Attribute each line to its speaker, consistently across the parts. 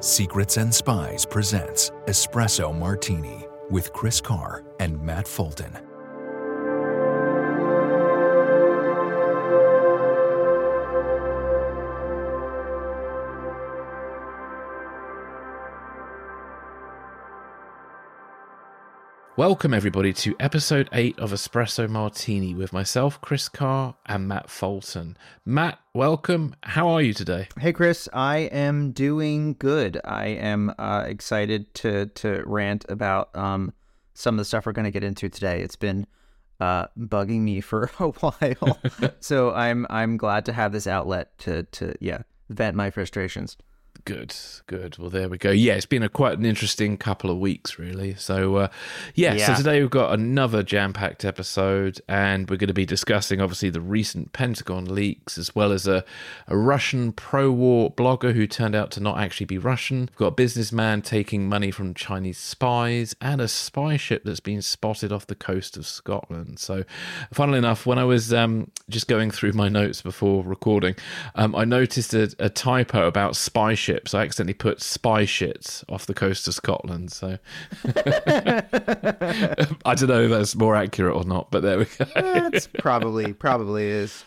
Speaker 1: Secrets and Spies presents Espresso Martini with Chris Carr and Matt Fulton.
Speaker 2: Welcome, everybody, to episode 8 of Espresso Martini with myself, Chris Carr, and Matt Fulton. Matt, welcome. How are you today?
Speaker 3: Hey, Chris. I am doing good. I am uh, excited to, to rant about um, some of the stuff we're going to get into today. It's been uh, bugging me for a while. so I'm I'm glad to have this outlet to, to yeah, vent my frustrations.
Speaker 2: Good, good. Well, there we go. Yeah, it's been a quite an interesting couple of weeks, really. So, uh, yeah,
Speaker 3: Yeah.
Speaker 2: so today we've got another jam packed episode, and we're going to be discussing obviously the recent Pentagon leaks, as well as a, a Russian pro war blogger who turned out to not actually be Russian. We've got a businessman taking money from Chinese spies, and a spy ship that's been spotted off the coast of Scotland. So, funnily enough, when I was um, just going through my notes before recording, um, I noticed a, a typo about spy ships. I accidentally put spy shits off the coast of Scotland. So I don't know if that's more accurate or not, but there we go.
Speaker 3: It's probably probably is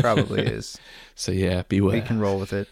Speaker 3: probably is.
Speaker 2: So yeah, beware.
Speaker 3: We can roll with it.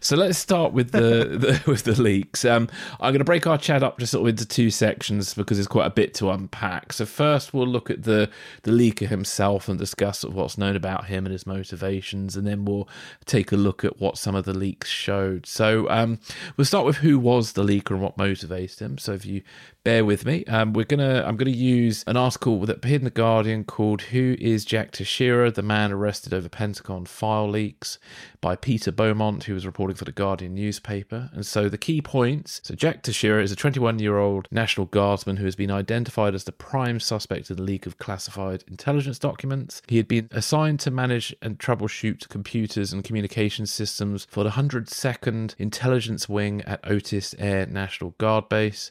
Speaker 2: So let's start with the, the with the leaks. Um, I'm going to break our chat up just sort of into two sections because there's quite a bit to unpack. So first, we'll look at the the leaker himself and discuss sort of what's known about him and his motivations, and then we'll take a look at what some of the leaks showed. So um, we'll start with who was the leaker and what motivated him. So if you bear with me, um, we're gonna I'm gonna use an article that appeared in the Guardian called "Who is Jack Teixeira, the man arrested over Pentagon file leaks?" by Peter Beaumont, who was reporting for the Guardian newspaper. And so the key points so Jack Teixeira is a 21 year old National Guardsman who has been identified as the prime suspect in the leak of classified intelligence documents. He had been assigned to manage and troubleshoot computers and communication systems for the 102nd Intelligence Wing at Otis Air National Guard Base.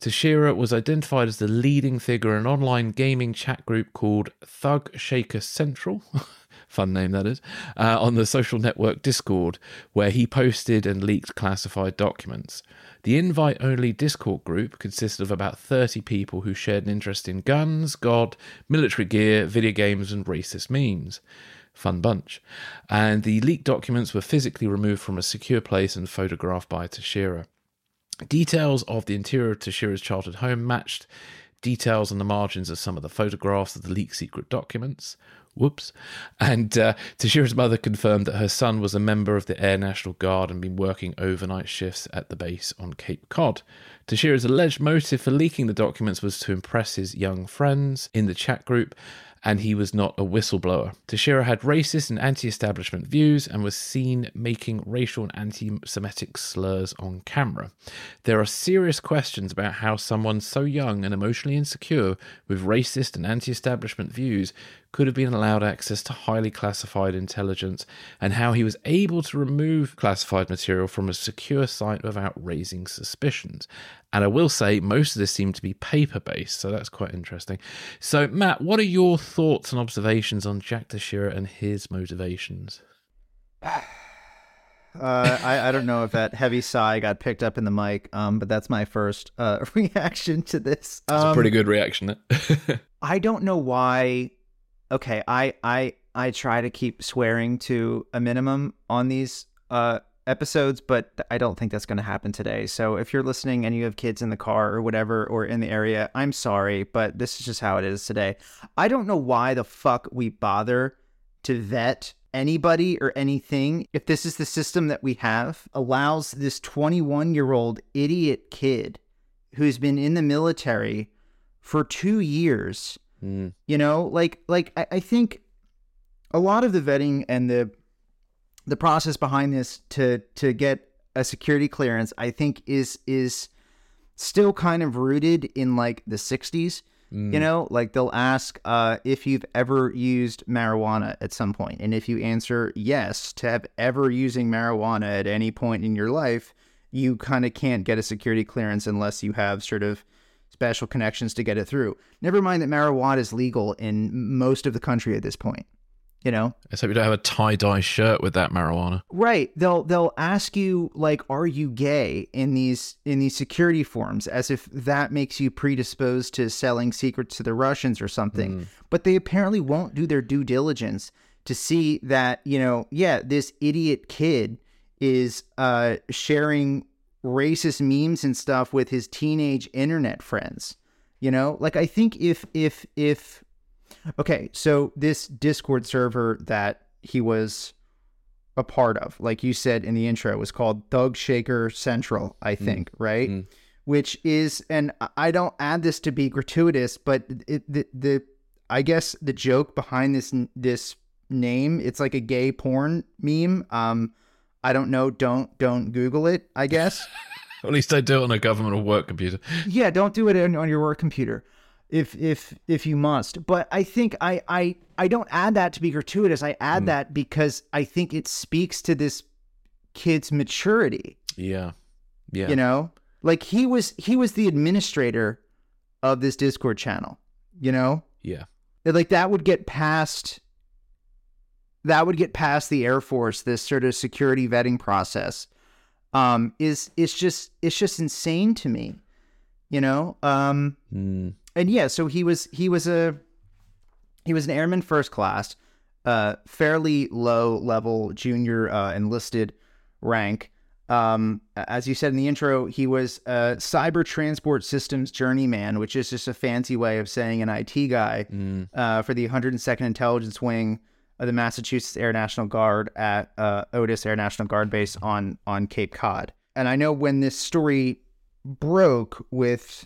Speaker 2: Teixeira was identified as the leading figure in an online gaming chat group called Thug Shaker Central. Fun name that is, uh, on the social network Discord, where he posted and leaked classified documents. The invite only Discord group consisted of about 30 people who shared an interest in guns, God, military gear, video games, and racist memes. Fun bunch. And the leaked documents were physically removed from a secure place and photographed by Teixeira. Details of the interior of Teixeira's childhood home matched details on the margins of some of the photographs of the leaked secret documents. Whoops. And uh, Teixeira's mother confirmed that her son was a member of the Air National Guard and been working overnight shifts at the base on Cape Cod. Teixeira's alleged motive for leaking the documents was to impress his young friends in the chat group and he was not a whistleblower. Teixeira had racist and anti establishment views and was seen making racial and anti Semitic slurs on camera. There are serious questions about how someone so young and emotionally insecure with racist and anti establishment views could have been allowed access to highly classified intelligence and how he was able to remove classified material from a secure site without raising suspicions. And I will say, most of this seemed to be paper based, so that's quite interesting. So, Matt, what are your thoughts and observations on Jack Teixeira and his motivations?
Speaker 3: Uh, I, I don't know if that heavy sigh got picked up in the mic, um, but that's my first uh, reaction to this.
Speaker 2: That's a
Speaker 3: Um,
Speaker 2: pretty good reaction. eh?
Speaker 3: I don't know why. Okay, I I I try to keep swearing to a minimum on these uh episodes, but I don't think that's going to happen today. So if you're listening and you have kids in the car or whatever or in the area, I'm sorry, but this is just how it is today. I don't know why the fuck we bother to vet anybody or anything if this is the system that we have allows this 21 year old idiot kid who's been in the military for two years
Speaker 2: Mm.
Speaker 3: you know like like I, I think a lot of the vetting and the the process behind this to to get a security clearance i think is is still kind of rooted in like the 60s
Speaker 2: Mm.
Speaker 3: you know like they'll ask uh if you've ever used marijuana at some point and if you answer yes to have ever using marijuana at any point in your life you kind of can't get a security clearance unless you have sort of special connections to get it through. Never mind that marijuana is legal in most of the country at this point. You know,
Speaker 2: Except you don't have a tie dye shirt with that marijuana.
Speaker 3: Right. They'll they'll ask you like, "Are you gay?" in these in these security forms, as if that makes you predisposed to selling secrets to the Russians or something. But they apparently won't do their due diligence to see that you know, yeah, this idiot kid is uh, sharing racist memes and stuff with his teenage internet friends. You know, like I think if if if okay, so this Discord server that he was a part of, like you said in the intro, was called Thug Shaker Central, I think, right?
Speaker 2: mm.
Speaker 3: Which is, and I- I don't add this to be gratuitous, but it, the the I guess the joke behind this this name, it's like a gay porn meme. Um, I don't know. Don't don't Google it. I guess.
Speaker 2: At least I do it on a government or work computer.
Speaker 3: yeah, don't do it on, on your work computer if if if you must. But I think I I I don't add that to be gratuitous. I add that because I think it speaks to this kid's maturity.
Speaker 2: Yeah. Yeah.
Speaker 3: You know, like he was he was the administrator of this Discord channel. You know,
Speaker 2: Yeah.
Speaker 3: like that would get past that would get past the air force this sort of security vetting process um is it's just it's just insane to me you know um
Speaker 2: Mm.
Speaker 3: And yeah so he was he was a he was an airman first class uh fairly low level junior uh enlisted rank um as you said in the intro he was a cyber transport systems journeyman which is just a fancy way of saying an IT guy
Speaker 2: Mm.
Speaker 3: uh, for the 102nd Intelligence Wing of the Massachusetts Air National Guard at uh, Otis Air National Guard Base on on Cape Cod. And I know when this story broke with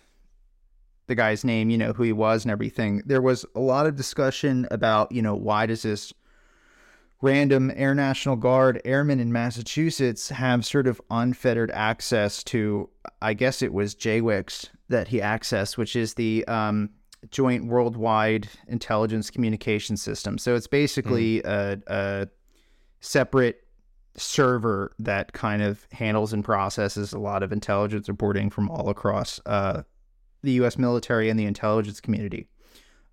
Speaker 3: the guy's name, you know who he was and everything. There was a lot of discussion about, you know, why does this random Air National Guard airman in Massachusetts have sort of unfettered access to, I guess it was JWICS that he accessed, which is the um, Joint Worldwide Intelligence Communication System. So it's basically a, a separate server that kind of handles and processes a lot of intelligence reporting from all across uh, the U.S. military and the intelligence community.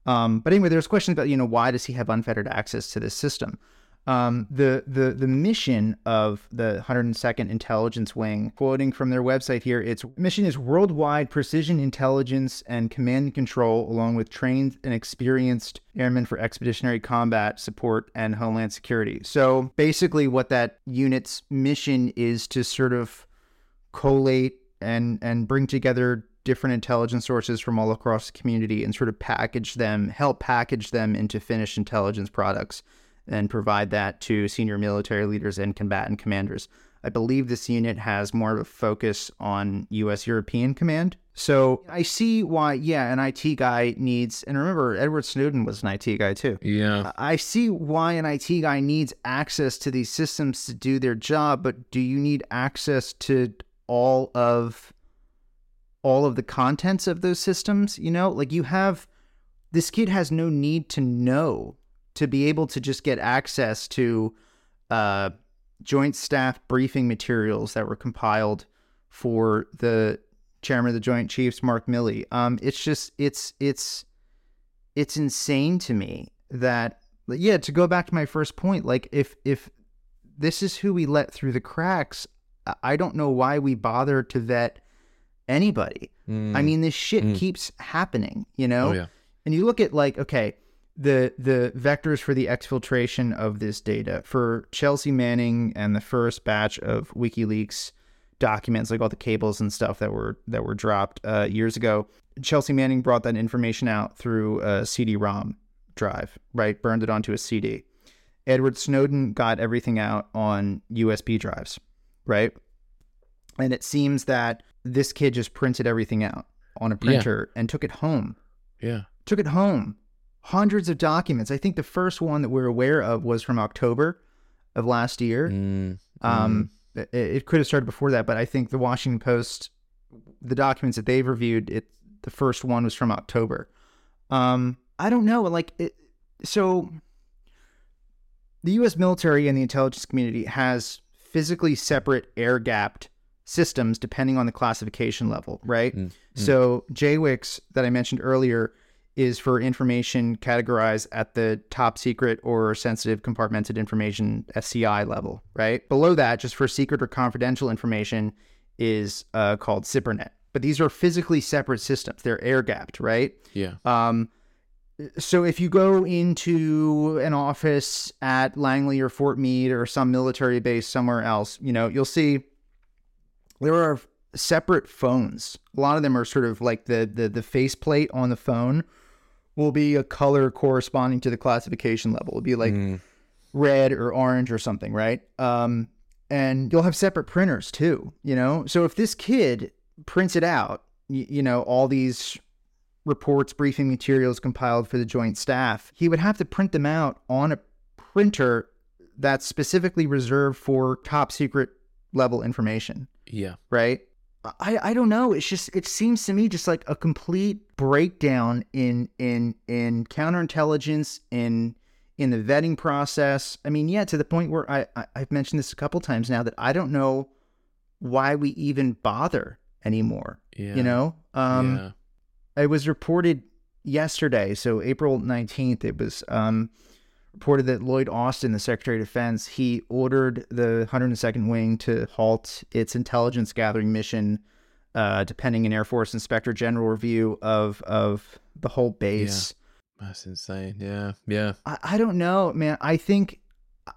Speaker 3: Um, but anyway, there's questions about you know why does he have unfettered access to this system? Um, the the the mission of the 102nd Intelligence Wing, quoting from their website here, its mission is worldwide precision intelligence and command and control, along with trained and experienced airmen for expeditionary combat support and homeland security. So basically, what that unit's mission is to sort of collate and and bring together different intelligence sources from all across the community and sort of package them, help package them into finished intelligence products and provide that to senior military leaders and combatant commanders. I believe this unit has more of a focus on US European command. So I see why, yeah, an IT guy needs, and remember, Edward Snowden was an IT guy too.
Speaker 2: Yeah.
Speaker 3: I see why an IT guy needs access to these systems to do their job, but do you need access to all of all of the contents of those systems? You know, like you have this kid has no need to know to be able to just get access to uh, joint staff briefing materials that were compiled for the chairman of the Joint Chiefs, Mark Milley. Um, it's just it's it's it's insane to me that yeah. To go back to my first point, like if if this is who we let through the cracks, I- don't know why we bother to vet anybody. I mean, this shit
Speaker 2: Mm.
Speaker 3: keeps happening, you know.
Speaker 2: Oh, yeah.
Speaker 3: And you look at like, okay, the the vectors for the exfiltration of this data for Chelsea Manning and the first batch of WikiLeaks documents, like all the cables and stuff that were that were dropped uh, years ago. Chelsea Manning brought that information out through a CD-ROM drive, right? Burned it onto a CD. Edward Snowden got everything out on USB drives, right? And it seems that this kid just printed everything out on a
Speaker 2: Yeah.
Speaker 3: printer and took it home
Speaker 2: Yeah.
Speaker 3: took it home. Hundreds of documents. I think the first one that we're aware of was from October of last year.
Speaker 2: Mm.
Speaker 3: Um, it, it could have started before that, but I think the Washington Post, the documents that they've reviewed, it the first one was from October. Um, I don't know. Like, it, so the U.S. military and the intelligence community has physically separate air gapped systems depending on the classification level, right?
Speaker 2: Mm,
Speaker 3: So JWICS that I mentioned earlier is for information categorized at the top secret or sensitive compartmented information SCI level, right? Below that, just for secret or confidential information, is uh, called SIPRNet. But these are physically separate systems. They're air gapped, right?
Speaker 2: Yeah.
Speaker 3: Um, so if you go into an office at Langley or Fort Meade or some military base somewhere else, you know, you'll see there are separate phones. A lot of them are sort of like the the the faceplate on the phone will be a color corresponding to the classification level. It'll be like
Speaker 2: Mm.
Speaker 3: red or orange or something, right? Um, and you'll have separate printers too, you know? So if this kid prints it out, you, you know, all these reports, briefing materials compiled for the joint staff, he would have to print them out on a printer that's specifically reserved for top secret level information
Speaker 2: Yeah.
Speaker 3: right? I, I don't know. It's just it seems to me just like a complete breakdown in in in counterintelligence in in the vetting process. I mean, yeah, to the point where I, I I've mentioned this a couple times now that I don't know why we even bother anymore.
Speaker 2: Yeah.
Speaker 3: You know, um,
Speaker 2: yeah.
Speaker 3: it was reported yesterday, so April 19th, it was um, reported that Lloyd Austin, the Secretary of Defense, he ordered the 102nd Wing to halt its intelligence gathering mission, uh, depending an Air Force Inspector General review of of the whole base.
Speaker 2: That's insane. Yeah. Yeah.
Speaker 3: I, I don't know, man. I think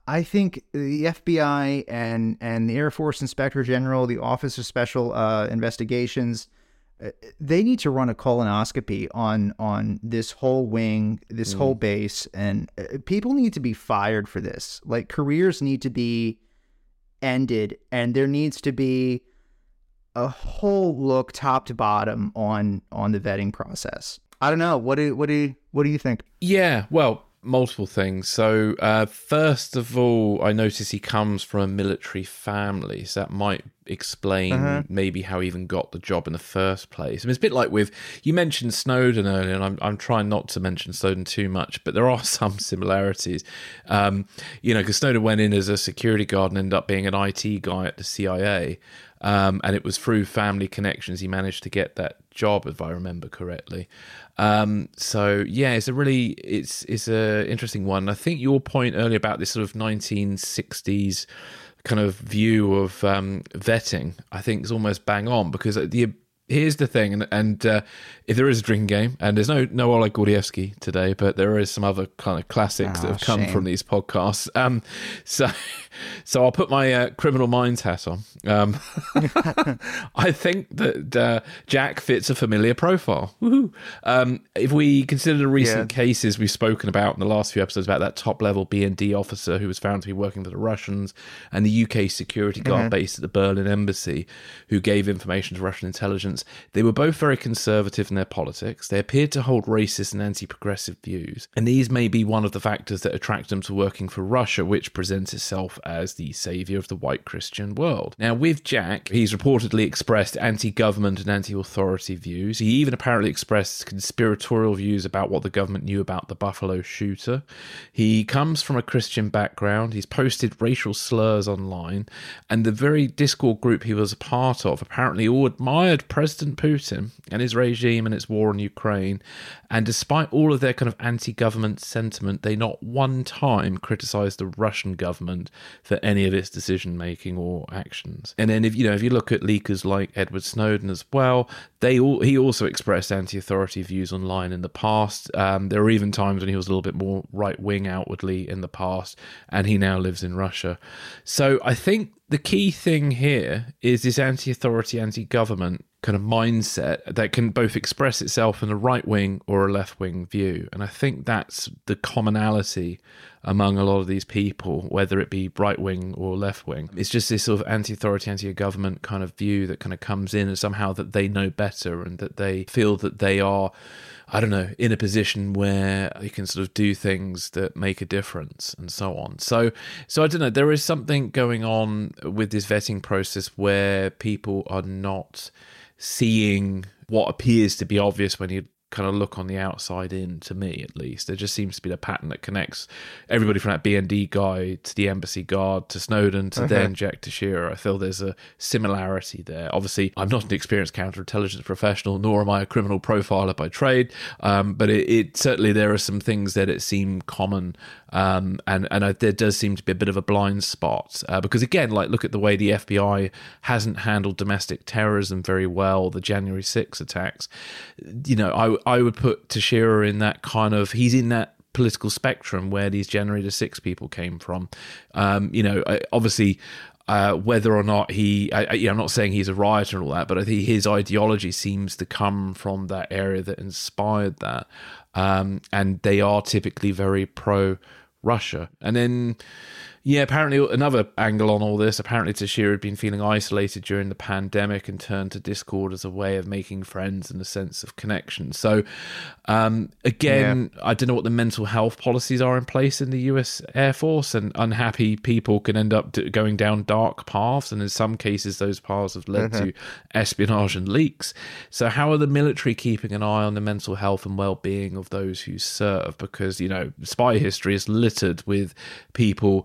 Speaker 3: I think the FBI and and the Air Force Inspector General, the Office of Special uh, Investigations, they need to run a colonoscopy on on this whole wing, this whole base, and uh, people need to be fired for this. Like careers need to be ended, and there needs to be a whole look top to bottom on on the vetting process. I don't know. What do what do you, what do you think?
Speaker 2: Yeah, well, multiple things. So, uh, first of all, I notice he comes from a military family, so that might explain
Speaker 3: Uh-huh.
Speaker 2: maybe how he even got the job in the first place. I mean, it's a bit like with you mentioned Snowden earlier, and I'm I'm trying not to mention Snowden too much, but there are some similarities. Um, you know, because Snowden went in as a security guard and ended up being an IT guy at the CIA. Um, and it was through family connections he managed to get that job, if I remember correctly. Um, so yeah, it's a really it's it's a interesting one. I think your point earlier about this sort of 1960s kind of view of um, vetting, I think is almost bang on because the here's the thing, and, and uh, if there is a drinking game, and there's no no Oleg Gordievsky today, but there is some other kind of classics that
Speaker 3: Oh,
Speaker 2: have come
Speaker 3: shame.
Speaker 2: from these podcasts. Um, so so I'll put my uh, criminal minds hat on. Um, I think that uh, Jack fits a familiar profile. Um, if we consider the recent cases we've spoken about in the last few episodes about that top level BND officer who was found to be working for the Russians and the UK security guard based at the Berlin embassy who gave information to Russian intelligence, they were both very conservative in their politics. They appeared to hold racist and anti progressive views. And these may be one of the factors that attract them to working for Russia, which presents itself as the savior of the white Christian world. Now, with Jack, he's reportedly expressed anti government and anti authority views. He even apparently expressed conspiratorial views about what the government knew about the Buffalo shooter. He comes from a Christian background. He's posted racial slurs online. And the very Discord group he was a part of apparently all admired President Putin and his regime and its war on Ukraine. And despite all of their kind of anti government sentiment, they not one time criticized the Russian government for any of its decision making or actions. And then if you know if you look at leakers like Edward Snowden as well, they all he also expressed anti-authority views online in the past. Um, there were even times when he was a little bit more right wing outwardly in the past, and he now lives in Russia. So I think the key thing here is this anti-authority, anti-government kind of mindset that can both express itself in a right wing or a left wing view. And I think that's the commonality among a lot of these people, whether it be right wing or left wing. It's just this sort of anti authority, anti government kind of view that kind of comes in and somehow that they know better and that they feel that they are. I don't know, in a position where you can sort of do things that make a difference and so on. So, so I don't know. There is something going on with this vetting process where people are not seeing what appears to be obvious when you kind of look on the outside in to me at least. There just seems to be the pattern that connects everybody from that bnd guy to the embassy guard to snowden to
Speaker 3: Uh-huh.
Speaker 2: then jack teixeira. I feel there's a similarity there. Obviously i'm not an experienced counterintelligence professional nor am i a criminal profiler by trade um, but it, it certainly there are some things that it seem common um, and and I, there does seem to be a bit of a blind spot uh, because again like look at the way the fbi hasn't handled domestic terrorism very well the january 6 attacks. You know i i would put Teixeira in that kind of he's in that political spectrum where these January 6 people came from um, you know obviously uh, whether or not he, I, you know, I'm not saying he's a rioter and all that, but I think his ideology seems to come from that area that inspired that. Um, and they are typically very pro Russia. And then, yeah, apparently another angle on all this. Apparently, Teixeira had been feeling isolated during the pandemic and turned to Discord as a way of making friends and a sense of connection. So, um, again, I don't know what the mental health policies are in place in the U.S. Air Force, and unhappy people can end up going down dark paths, and in some cases, those paths have led to espionage and leaks. So, how are the military keeping an eye on the mental health and well-being of those who serve? Because you know, spy history is littered with people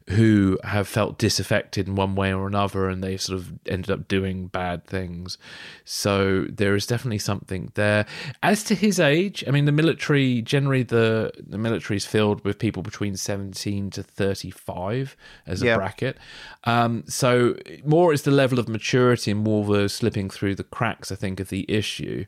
Speaker 2: who have felt disaffected in one way or another and they've sort of ended up doing bad things. So there is definitely something there. As to his age, I mean the military generally the the military is filled with people between 17 to 35 as a
Speaker 3: Yeah.
Speaker 2: bracket. Um, so more is the level of maturity and more the slipping through the cracks I think of the issue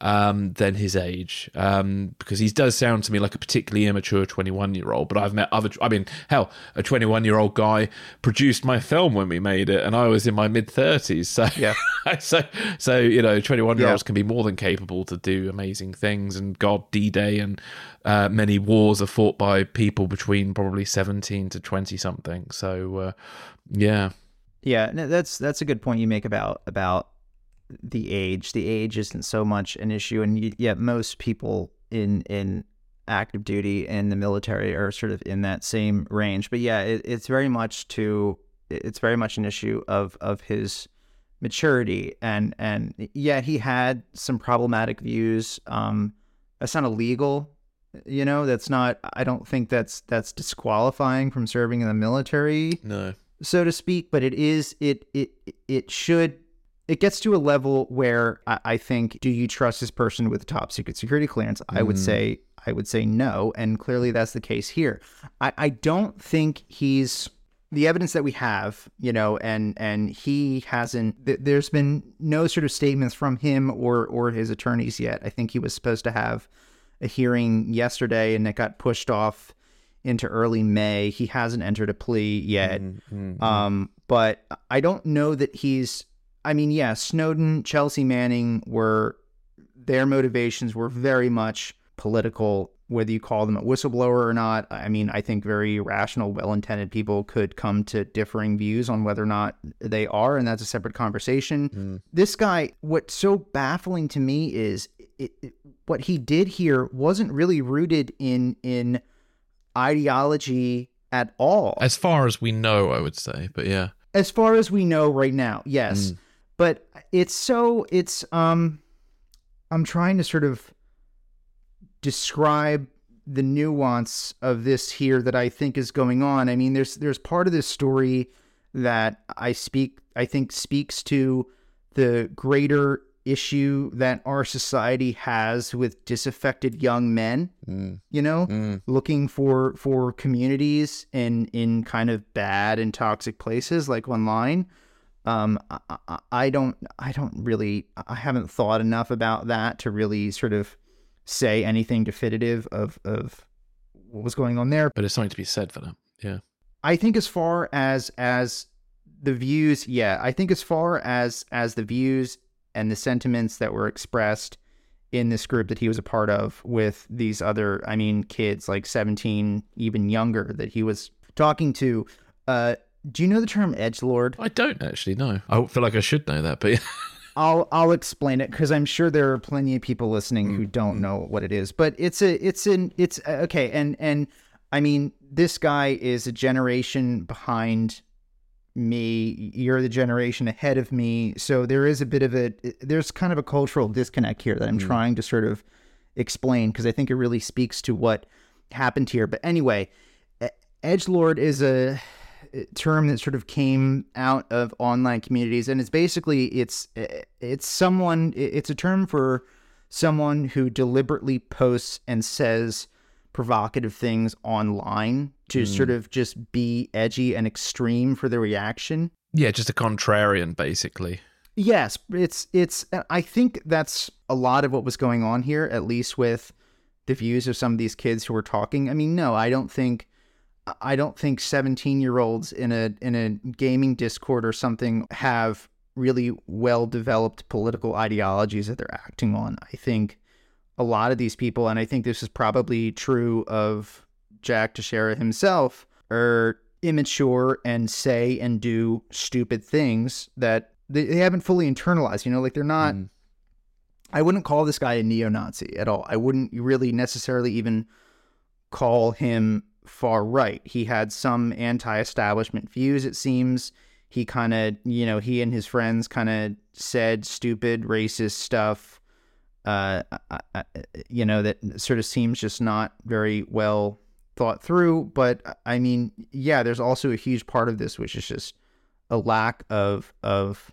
Speaker 2: um, than his age um, because he does sound to me like a particularly immature 21 year old but I've met other I mean hell a 21 year old guy produced my film when we made it and I was in my mid 30s so
Speaker 3: Yeah.
Speaker 2: so so you know 21 year olds
Speaker 3: Yeah.
Speaker 2: can be more than capable to do amazing things and god D-Day and uh, many wars are fought by people between probably 17 to 20 something so uh, yeah
Speaker 3: Yeah, no, that's that's a good point you make about about the age. The age isn't so much an issue, and y yeah, most people in in active duty and the military are sort of in that same range. But yeah, it, it's very much to it's very much an issue of of his maturity and and yeah, he had some problematic views. Um, that's not illegal. You know, that's not. I don't think that's that's disqualifying from serving in the military
Speaker 2: no
Speaker 3: so to speak, but it is it it it should it gets to a level where I, I think do you trust this person with a top secret security clearance? I would
Speaker 2: Mm.
Speaker 3: say I would say no, and clearly that's the case here. I, I don't think he's the evidence that we have, you know, and and he hasn't. Th- there's been no sort of statements from him or or his attorneys yet. I think he was supposed to have a hearing yesterday, and it got pushed off into early May. He hasn't entered a plea yet.
Speaker 2: Mm-hmm.
Speaker 3: Um, but I don't know that he's. I mean, yeah, Snowden, Chelsea Manning were their motivations were very much political. Whether you call them a whistleblower or not, I mean, I think very rational, well-intended people could come to differing views on whether or not they are, and that's a separate conversation. This guy, what's so baffling to me is it, it, what he did here wasn't really rooted in in ideology at all
Speaker 2: as far as we know i would say but yeah
Speaker 3: as far as we know right now yes but it's so it's um i'm trying to sort of describe the nuance of this here that i think is going on. I mean there's there's part of this story that i speak i think speaks to the greater issue that our society has with disaffected young men you know looking for for communities in in kind of bad and toxic places like online. Um I- I don't i don't really i haven't thought enough about that to really sort of say anything definitive of of what was going on there
Speaker 2: but it's something to be said for them. yeah
Speaker 3: I think as far as as the views, yeah, I think as far as as the views and the sentiments that were expressed in this group that he was a part of with these other, I mean, kids like 17, even younger that he was talking to. Uh, do you know the term edge lord?
Speaker 2: i don't actually know i feel like i should know that but yeah
Speaker 3: I'll I'll explain it because I'm sure there are plenty of people listening who mm-hmm. don't mm-hmm. know what it is. But it's a it's an it's uh, okay, and and I mean this guy is a generation behind me. You're the generation ahead of me, so there is a bit of a there's kind of a cultural disconnect here that I'm mm-hmm. trying to sort of explain because I think it really speaks to what happened here. But anyway, edge lord is a term that sort of came out of online communities, and it's basically it's it's someone it's a term for someone who deliberately posts and says provocative things online to mm. sort of just be edgy and extreme for the reaction.
Speaker 2: Yeah, just a contrarian, basically.
Speaker 3: Yes, it's it's. I think that's a lot of what was going on here, at least with the views of some of these kids who were talking. I mean, no, I don't think I don't think 17 year olds in a in a gaming discord or something have really well developed political ideologies that they're acting on. I think a lot of these people, and I think this is probably true of Jack Teixeira himself, are immature and say and do stupid things that they, they haven't fully internalized. You know, like they're not. Mm. I wouldn't call this guy a neo Nazi at all. I wouldn't really necessarily even call him far right. He had some anti establishment views, it seems. He kind of, you know, he and his friends kind of said stupid, racist stuff, uh, you know, that sort of seems just not very well thought through. But I mean, yeah, there's also a huge part of this, which is just a lack of, of,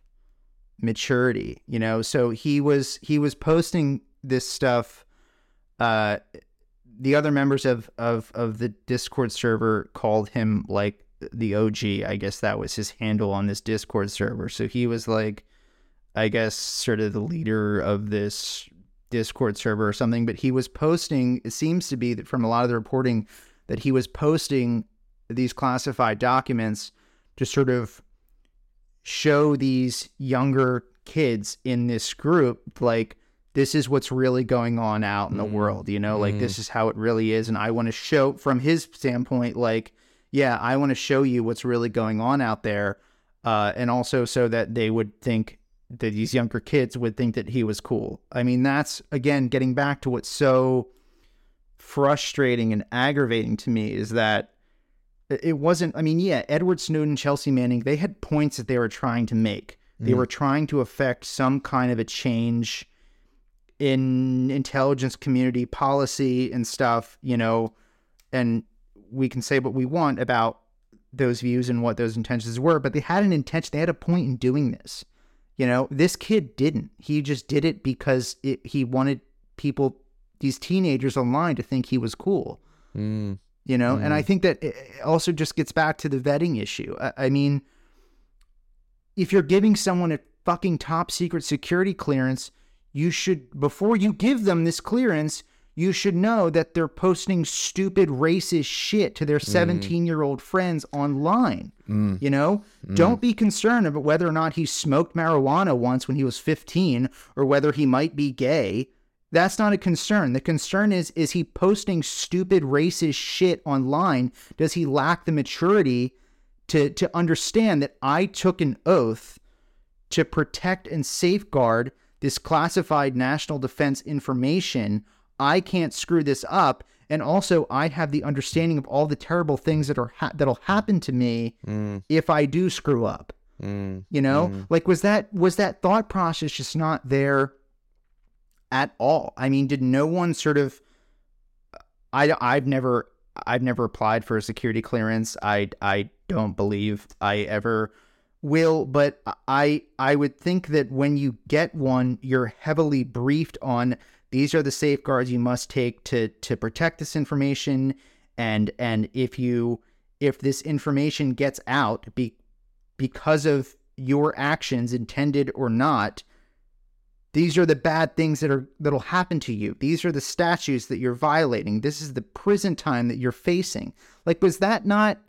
Speaker 3: maturity you know so he was he was posting this stuff uh the other members of of of the Discord server called him like the OG. I guess that was his handle on this Discord server. So he was like, I guess, sort of the leader of this Discord server or something. But he was posting. It seems to be that from a lot of the reporting that he was posting these classified documents to sort of show these younger kids in this group like this is what's really going on out in the mm. world, you know, mm. like this mm. is how it really is. And I want to show from his standpoint, like, yeah, I want to show you what's really going on out there. Uh, and also so that they would think that these younger kids would think that he was cool. I mean, that's again getting back to what's so frustrating and aggravating to me is that it wasn't, I mean, yeah, Edward Snowden, Chelsea Manning, they had points that they were trying to make. They mm. were trying to affect some kind of a change in intelligence community policy and stuff, you know, and we can say what we want about those views and what those intentions were, but they had an intention, they had a point in doing this. You know, this kid didn't. He just did it because it, he wanted people, these teenagers online, to think he was cool. Mm. You know, mm. and I mm. think that it also just gets back to the vetting issue. I, I mean, if you're giving someone a fucking top secret security clearance, you should before you give them this clearance you should know that they're posting stupid racist shit to their 17 year old friends online mm. you know? Mm. don't be concerned about whether or not he smoked marijuana once when he was 15 or whether he might be gay. That's not a concern. The concern is is he posting stupid racist shit online? Does he lack the maturity to to understand that i took an oath to protect and safeguard this classified national defense information. I can't screw this up. And also, I have the understanding of all the terrible things that are ha- that'll happen to me mm. if I do screw up. Mm. You know, mm. like was that was that thought process just not there at all? I mean, did no one sort of? I I've never I've never applied for a security clearance. I I don't believe I ever will, but I I would think that when you get one, you're heavily briefed on these are the safeguards you must take to to protect this information. And and if you if this information gets out be, because of your actions intended or not these are the bad things that are that'll happen to you. These are the statutes that you're violating. This is the prison time that you're facing. Like was that not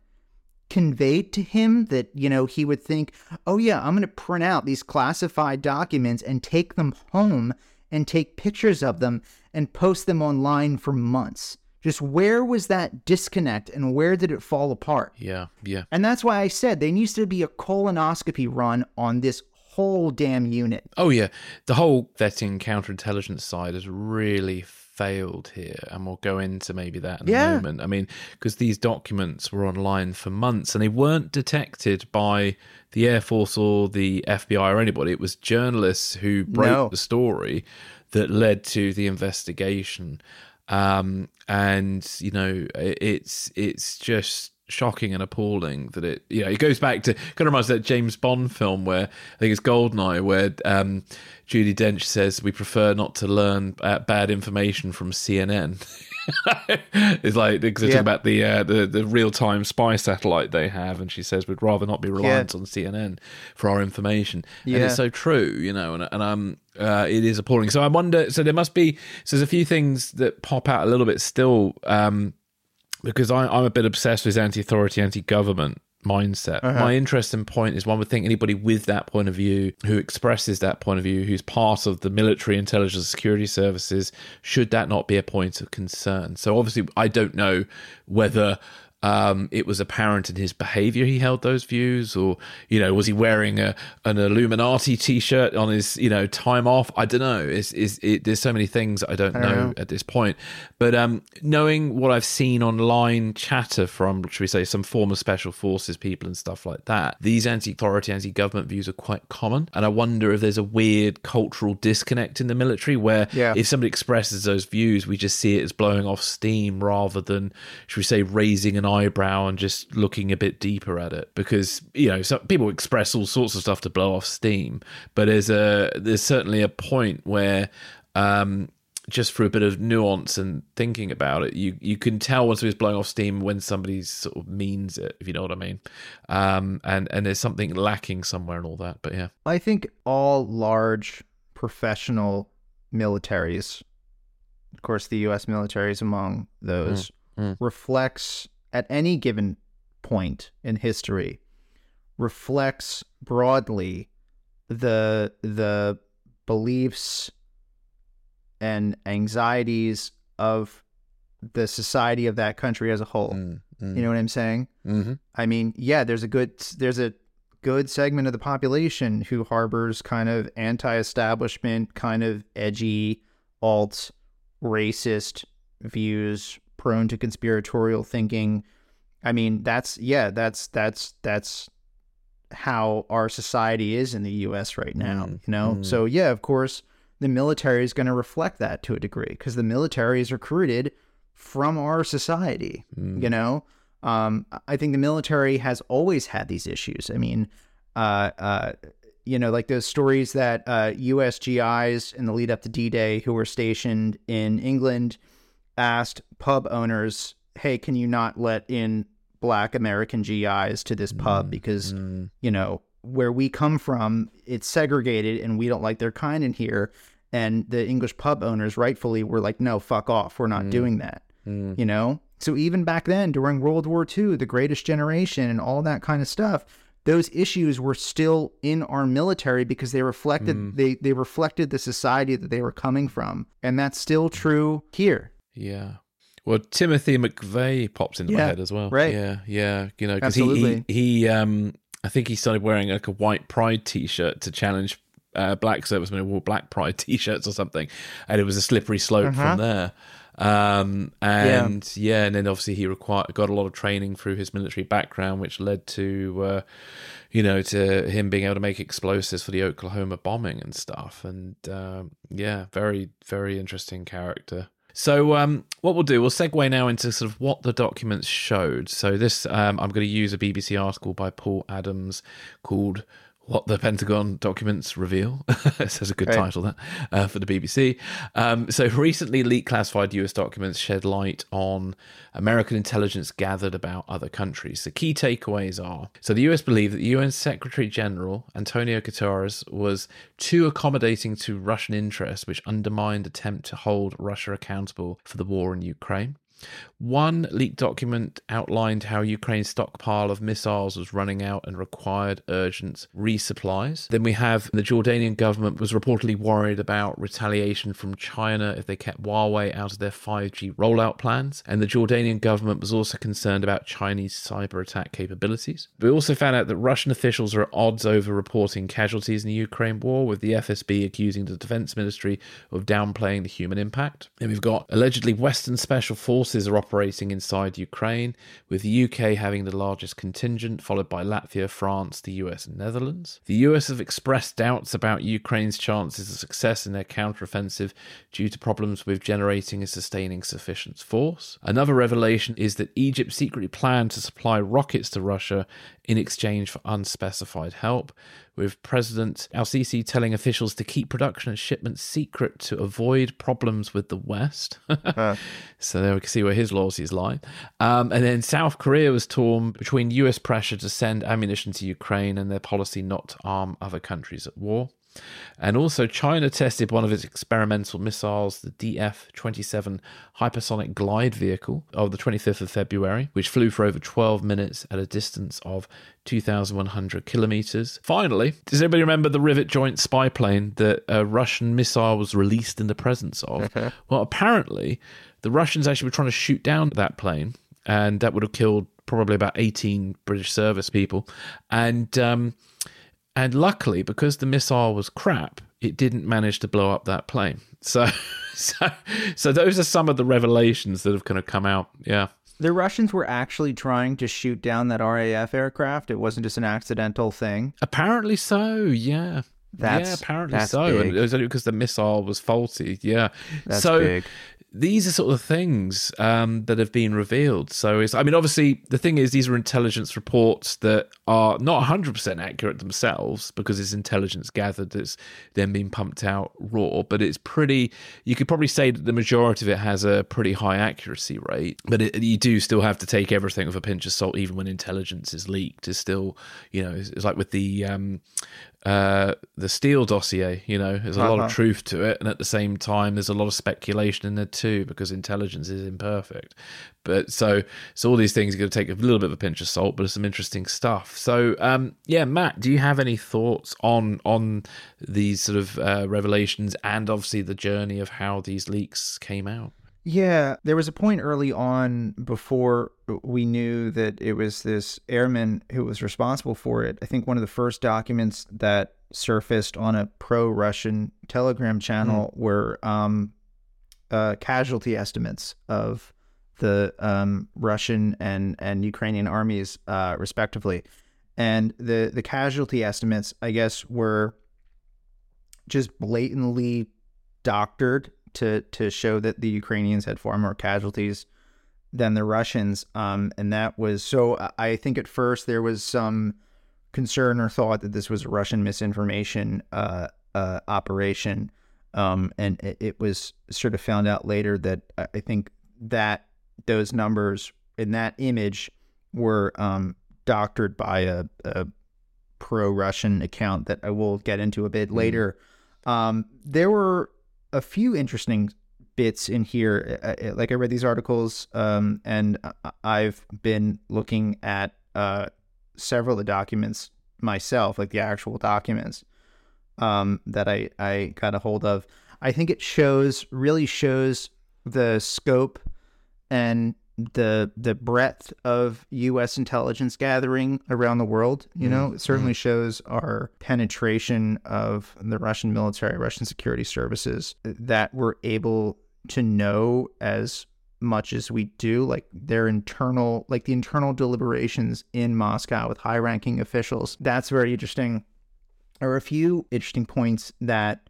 Speaker 3: conveyed to him that, you know, he would think, oh, yeah, I'm going to print out these classified documents and take them home and take pictures of them and post them online for months. Just where was that disconnect and where did it fall apart?
Speaker 2: Yeah, yeah.
Speaker 3: And that's why I said there needs to be a colonoscopy run on this whole damn unit.
Speaker 2: Oh, yeah. The whole vetting counterintelligence side is really failed here, and we'll go into maybe that in yeah. a moment. I mean, because these documents were online for months and they weren't detected by the Air Force or the FBI or anybody. It was journalists who broke no. the story that led to the investigation. Um, and you know, it's it's just shocking and appalling that it you know it goes back to kind of reminds that James Bond film where I think it's Goldeneye where um, Judi Dench says we prefer not to learn uh, bad information from CNN. it's like because they're yeah. talking about the uh, the the real time spy satellite they have, and she says we'd rather not be reliant yeah. on CNN for our information. Yeah. And it's so true, you know, and and um uh, it is appalling. So I wonder. So there must be. So there's a few things that pop out a little bit still. Um, because I, I'm a bit obsessed with anti-authority, anti-government mindset. Uh-huh. My interesting point is one would think anybody with that point of view, who expresses that point of view, who's part of the military intelligence security services, should that not be a point of concern? So obviously, I don't know whether um, it was apparent in his behavior he held those views, or you know, was he wearing a an Illuminati T-shirt on his you know time off? I don't know. Is is it, there's so many things I don't, I don't know, know, at this point. But um, knowing what I've seen online chatter from, should we say, some former special forces people and stuff like that, these anti-authority, anti-government views are quite common, and I wonder if there's a weird cultural disconnect in the military where yeah. if somebody expresses those views, we just see it as blowing off steam rather than, should we say, raising an eyebrow and just looking a bit deeper at it because you know some people express all sorts of stuff to blow off steam but there's a there's certainly a point where um, just for a bit of nuance and thinking about it, you you can tell when somebody's blowing off steam when somebody sort of means it, if you know what I mean. Um, and and there's something lacking somewhere and all that. But yeah,
Speaker 3: I think all large professional militaries, of course, the U.S. military is among those, mm, mm. reflects at any given point in history reflects broadly the the beliefs and anxieties of the society of that country as a whole. Mm, mm. You know what I'm saying? Mm-hmm. I mean, yeah, there's a good there's a good segment of the population who harbors kind of anti-establishment, kind of edgy, alt, racist views, prone to conspiratorial thinking. I mean, that's yeah, that's that's that's how our society is in the US right now, mm, you know? Mm. So yeah, of course, the military is going to reflect that to a degree because the military is recruited from our society, mm. you know? Um, I think the military has always had these issues. I mean, uh, uh, you know, like those stories that uh, U.S. GIs in the lead up to D-Day who were stationed in England asked pub owners, "Hey, can you not let in black American GIs to this pub mm, because mm. you know where we come from, it's segregated and we don't like their kind in here." And the English pub owners rightfully were like, "No, fuck off. We're not mm. doing that." Mm. You know? So even back then during World War II, the greatest generation and all that kind of stuff, those issues were still in our military because they reflected mm. they they reflected the society that they were coming from. And that's still true here.
Speaker 2: Yeah. Well, Timothy McVeigh pops into yeah, my head as well.
Speaker 3: Right.
Speaker 2: Yeah, yeah. You know, because he, he he um I think he started wearing like a white pride T-shirt to challenge uh, black servicemen who wore black pride T-shirts or something, and it was a slippery slope uh-huh. from there. Um, and yeah. yeah. and then obviously he required got a lot of training through his military background, which led to uh, you know to him being able to make explosives for the Oklahoma bombing and stuff. And um, yeah, very very interesting character. So, um, what we'll do, we'll segue now into sort of what the documents showed. So, this um, I'm going to use a BBC article by Paul Adams called what the Pentagon documents reveal. Says a good right. title that uh, for the BBC. Um, so recently, leaked classified U.S. documents shed light on American intelligence gathered about other countries. The key takeaways are: so the U.S. believed that the UN Secretary General Antonio Guterres was too accommodating to Russian interests, which undermined attempt to hold Russia accountable for the war in Ukraine. One leaked document outlined how Ukraine's stockpile of missiles was running out and required urgent resupplies. Then we have the Jordanian government was reportedly worried about retaliation from China if they kept Huawei out of their 5G rollout plans. And the Jordanian government was also concerned about Chinese cyber attack capabilities. We also found out that Russian officials are at odds over reporting casualties in the Ukraine war, with the FSB accusing the defense ministry of downplaying the human impact. And we've got allegedly Western special forces forces are operating inside Ukraine, with the UK having the largest contingent, followed by Latvia, France, the US, and Netherlands. The US have expressed doubts about Ukraine's chances of success in their counteroffensive due to problems with generating and sustaining sufficient force. Another revelation is that Egypt secretly planned to supply rockets to Russia in exchange for unspecified help, with President Al Sisi telling officials to keep production and shipments secret to avoid problems with the West. So there we can see where his loyalties lie. Um, and then South Korea was torn between US pressure to send ammunition to Ukraine and their policy not to arm other countries at war. And also, China tested one of its experimental missiles, the DF 27 hypersonic glide vehicle, of the 25th of February, which flew for over 12 minutes at a distance of 2,100 kilometers. Finally, does anybody remember the rivet joint spy plane that a Russian missile was released in the presence of? well, apparently, the Russians actually were trying to shoot down that plane, and that would have killed probably about 18 British service people. And, um, and luckily, because the missile was crap, it didn't manage to blow up that plane. So, so, so those are some of the revelations that have kind of come out. Yeah.
Speaker 3: The Russians were actually trying to shoot down that RAF aircraft. It wasn't just an accidental thing.
Speaker 2: Apparently so. Yeah.
Speaker 3: That's-
Speaker 2: yeah, apparently so.
Speaker 3: big.
Speaker 2: And it was only because the missile was faulty. Yeah.
Speaker 3: That's
Speaker 2: so
Speaker 3: big.
Speaker 2: These are sort of things um, that have been revealed. So it's, I mean, obviously, the thing is, these are intelligence reports that are not 100% accurate themselves because it's intelligence gathered that's then being pumped out raw. But it's pretty, you could probably say that the majority of it has a pretty high accuracy rate. But it, you do still have to take everything with a pinch of salt, even when intelligence is leaked. Is still, you know, it's, it's like with the. Um, uh, the Steele dossier, you know, there's a lot
Speaker 3: Uh-huh.
Speaker 2: of truth to it, and at the same time, there's a lot of speculation in there too because intelligence is imperfect. But so, so all these things are going to take a little bit of a pinch of salt, but it's some interesting stuff. So, um, yeah, Matt, do you have any thoughts on on these sort of uh, revelations and obviously the journey of how these leaks came out?
Speaker 3: Yeah, there was a point early on before we knew that it was this airman who was responsible for it. I think one of the first documents that surfaced on a pro-Russian Telegram channel were um, uh, casualty estimates of the um, Russian and and Ukrainian armies, uh, respectively, and the the casualty estimates, I guess, were just blatantly doctored to to show that the Ukrainians had far more casualties than the Russians. Um, and that was so. I- think at first there was some concern or thought that this was a Russian misinformation uh, uh, operation, um, and it, it was sort of found out later that I think that those numbers in that image were um, doctored by a, a pro-Russian account that I will get into a bit later. Um, there were a few interesting bits in here. Like I read these articles, um, and I've been looking at uh, several of the documents myself, like the actual documents um, that I I got a hold of. I think it shows really shows the scope and the the breadth of U.S. intelligence gathering around the world. You mm, know, it certainly mm. shows our penetration of the Russian military, Russian security services uh, that we're able to know as much as we do, like their internal, like the internal deliberations in Moscow with high-ranking officials. That's very interesting. There are a few interesting points that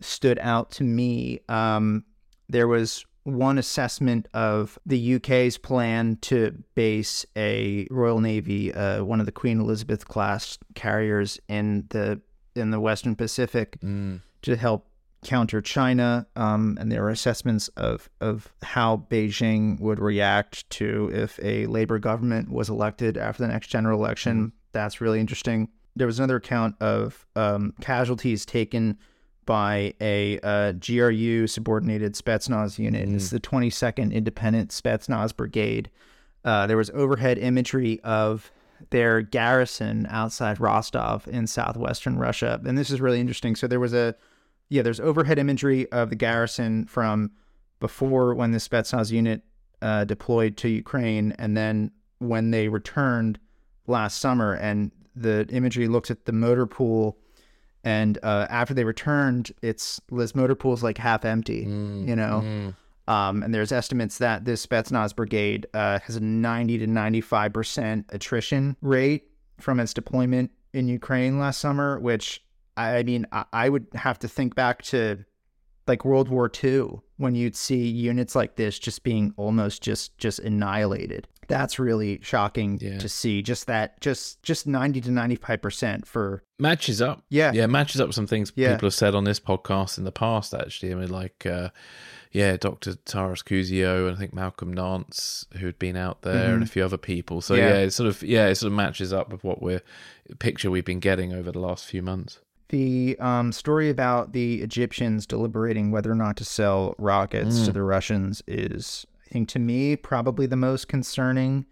Speaker 3: stood out to me. Um, there was one assessment of the UK's plan to base a Royal Navy, uh, one of the Queen Elizabeth class carriers in the in the Western Pacific to help counter China. Um, and there were assessments of of how Beijing would react to if a Labor government was elected after the next general election. That's really interesting. There was another account of um, casualties taken by a uh, GRU subordinated Spetsnaz unit. It's the 22nd Independent Spetsnaz Brigade. Uh, there was overhead imagery of their garrison outside Rostov in southwestern Russia. And this is really interesting. So there was a, yeah, there's overhead imagery of the garrison from before when the Spetsnaz unit uh, deployed to Ukraine and then when they returned last summer. And the imagery looks at the motor pool and uh, after they returned, it's this motor pool is like half empty, you know. Um, and there's estimates that this Spetsnaz brigade uh, has a 90 to 95 percent attrition rate from its deployment in Ukraine last summer. Which I mean, I, I would have to think back to like World War II when you'd see units like this just being almost just just annihilated. That's really shocking
Speaker 2: Yeah.
Speaker 3: to see. Just that, just just 90 to 95 percent for
Speaker 2: matches up.
Speaker 3: Yeah.
Speaker 2: yeah, matches up with some things
Speaker 3: Yeah.
Speaker 2: people have said on this podcast in the past. Actually, I mean, like, uh, yeah, Doctor Taras Kuzio and I think Malcolm Nance, who'd been out there, and a few other people. So
Speaker 3: Mm-hmm. Yeah.
Speaker 2: yeah. it sort of yeah, it sort of matches up with what we're picture we've been getting over the last few months.
Speaker 3: The um, story about the Egyptians deliberating whether or not to sell rockets to the Russians is, I think, to me, probably the most concerning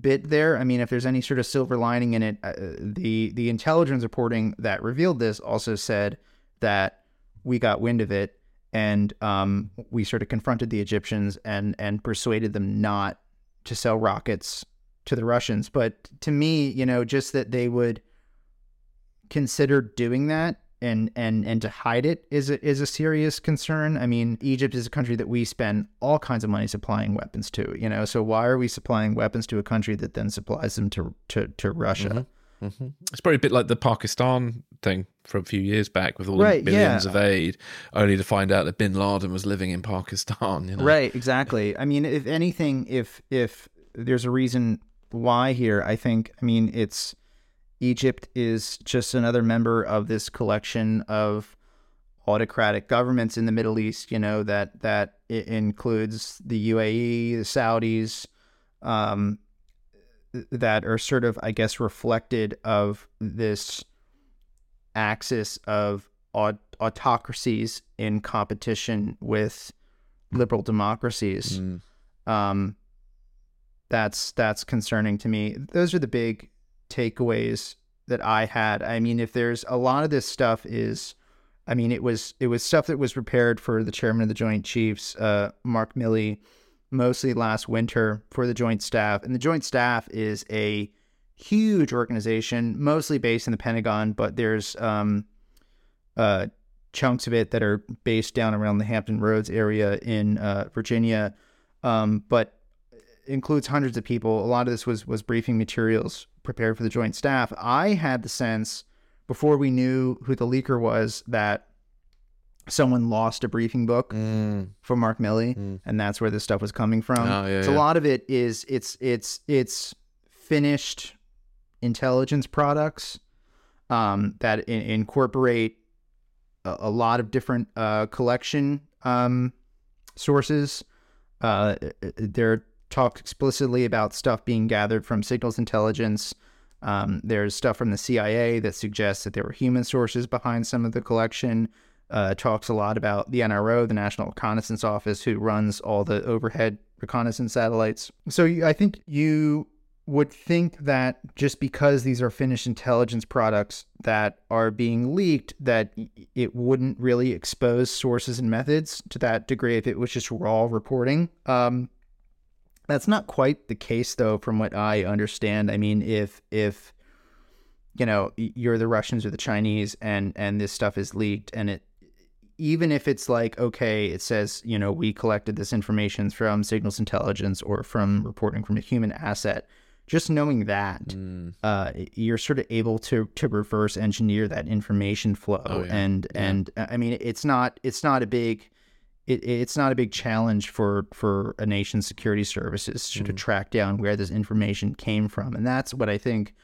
Speaker 3: bit there. I mean, if there's any sort of silver lining in it, uh, the the intelligence reporting that revealed this also said that we got wind of it and um, we sort of confronted the Egyptians and and persuaded them not to sell rockets to the Russians. But to me, you know, just that they would consider doing that and and and to hide it is a, is a serious concern. I mean, Egypt is a country that we spend all kinds of money supplying weapons to, you know. So why are we supplying weapons to a country that then supplies them to to, to Russia?
Speaker 2: hmm It's probably a bit like the Pakistan thing from a few years back with all
Speaker 3: Right,
Speaker 2: the billions
Speaker 3: yeah.
Speaker 2: of aid, only to find out that Bin Laden was living in Pakistan. You know?
Speaker 3: Right, exactly. I mean, if anything, if if there's a reason why here, I think, I mean, it's Egypt is just another member of this collection of autocratic governments in the Middle East. You know that that it includes the UAE, the Saudis, um, that are sort of, I guess, reflected of this axis of aut- autocracies in competition with liberal democracies.
Speaker 2: Mm.
Speaker 3: Um, that's that's concerning to me. Those are the big takeaways that I had. I mean, if there's a lot of this stuff is, I mean, it was it was stuff that was prepared for the chairman of the Joint Chiefs, uh, Mark Milley, mostly last winter for the Joint Staff, and the Joint Staff is a huge organization, mostly based in the Pentagon, but there's um, uh, chunks of it that are based down around the Hampton Roads area in uh, Virginia, um, but includes hundreds of people. A lot of this was was briefing materials prepared for the Joint Staff. I had the sense before we knew who the leaker was that someone lost a briefing book
Speaker 2: Mm.
Speaker 3: from Mark Milley, and that's where this stuff was coming from.
Speaker 2: Oh, yeah,
Speaker 3: so a lot of it is it's it's it's finished intelligence products um, that in- incorporate a, a lot of different uh, collection um, sources. Uh, they're talked explicitly about stuff being gathered from signals intelligence. Um, there's stuff from the CIA that suggests that there were human sources behind some of the collection. Uh, talks a lot about the NRO, the National Reconnaissance Office, who runs all the overhead reconnaissance satellites. So I think you would think that just because these are finished intelligence products that are being leaked, that it wouldn't really expose sources and methods to that degree if it was just raw reporting. Um, that's not quite the case, though, from what I understand. I mean, if if you know you're the Russians or the Chinese, and and this stuff is leaked, and it even if it's like okay, it says you know we collected this information from signals intelligence or from reporting from a human asset. Just knowing that,
Speaker 2: Mm.
Speaker 3: uh, you're sort of able to to reverse engineer that information flow,
Speaker 2: Oh, yeah.
Speaker 3: and
Speaker 2: Yeah.
Speaker 3: and uh, I mean it's not it's not a big it, it's not a big challenge for for a nation's security services to, to
Speaker 2: Mm.
Speaker 3: track down where this information came from, and that's what I think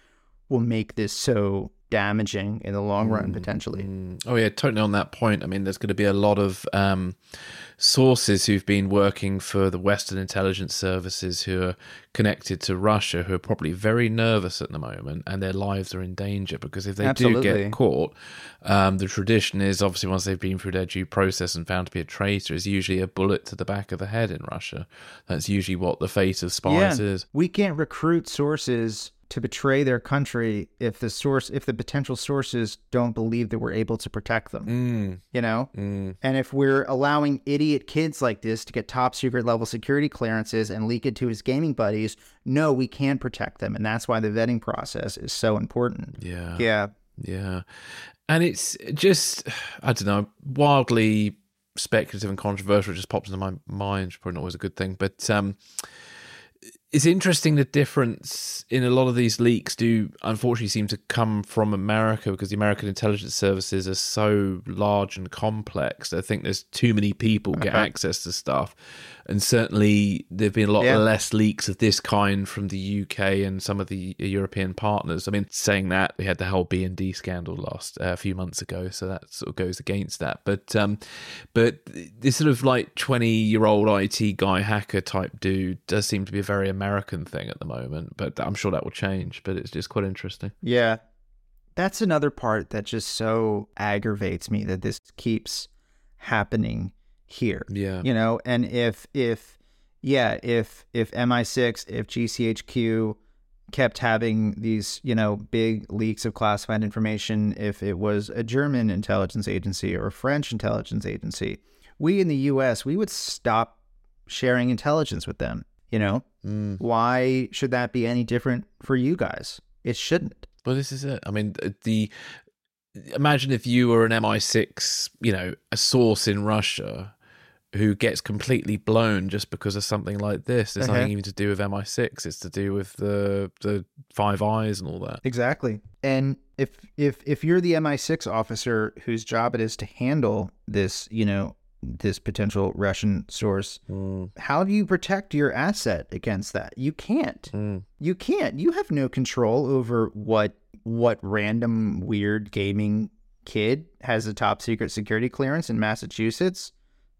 Speaker 3: will make this so damaging in the long run potentially.
Speaker 2: Mm. Oh yeah, totally on that point. I mean, there's going to be a lot of um, sources who've been working for the Western intelligence services who are connected to Russia, who are probably very nervous at the moment, and their lives are in danger because if they do get caught, um, the tradition is obviously once they've been through their due process and found to be a traitor, is usually a bullet to the back of the head in Russia. That's usually what the fate of spies is.
Speaker 3: we can't recruit sources to betray their country if the source if the potential sources don't believe that we're able to protect them.
Speaker 2: Mm,
Speaker 3: You know,
Speaker 2: mm.
Speaker 3: And if we're allowing idiot kids like this to get top secret level security clearances and leak it to his gaming buddies, no, we can't protect them. And that's why the vetting process is so important.
Speaker 2: Yeah.
Speaker 3: Yeah.
Speaker 2: Yeah. And it's just, I don't know, wildly speculative and controversial. It just pops into my mind. Probably not always a good thing, but um, it's interesting the difference in a lot of these leaks do unfortunately seem to come from America because the American intelligence services are so large and complex. I think there's too many people get access to stuff. And certainly there've been a lot
Speaker 3: Yeah.
Speaker 2: less leaks of this kind from the UK and some of the European partners. I mean, saying that we had the whole BND scandal last uh, a few months ago, so that sort of goes against that. But um, but this sort of like twenty year old IT guy hacker type dude does seem to be a very American thing at the moment. But I'm sure that will change. But it's just quite interesting.
Speaker 3: Yeah. That's another part that just so aggravates me that this keeps happening here.
Speaker 2: Yeah.
Speaker 3: You know, and if if yeah, if if MI6, if GCHQ kept having these, you know, big leaks of classified information, if it was a German intelligence agency or a French intelligence agency, we in the US, we would stop sharing intelligence with them, you know?
Speaker 2: Mm.
Speaker 3: Why should that be any different for you guys? It shouldn't.
Speaker 2: Well, this is it. I mean, the imagine if you were an MI6, you know, a source in Russia who gets completely blown just because of something like this. It's
Speaker 3: Uh-huh.
Speaker 2: nothing even to do with MI6. It's to do with the the Five Eyes and all that.
Speaker 3: Exactly. And if if if you're the MI6 officer whose job it is to handle this, you know, this potential Russian source,
Speaker 2: Mm,
Speaker 3: how do you protect your asset against that? You can't.
Speaker 2: mm.
Speaker 3: You can't. You have no control over what what random weird gaming kid has a top secret security clearance in Massachusetts.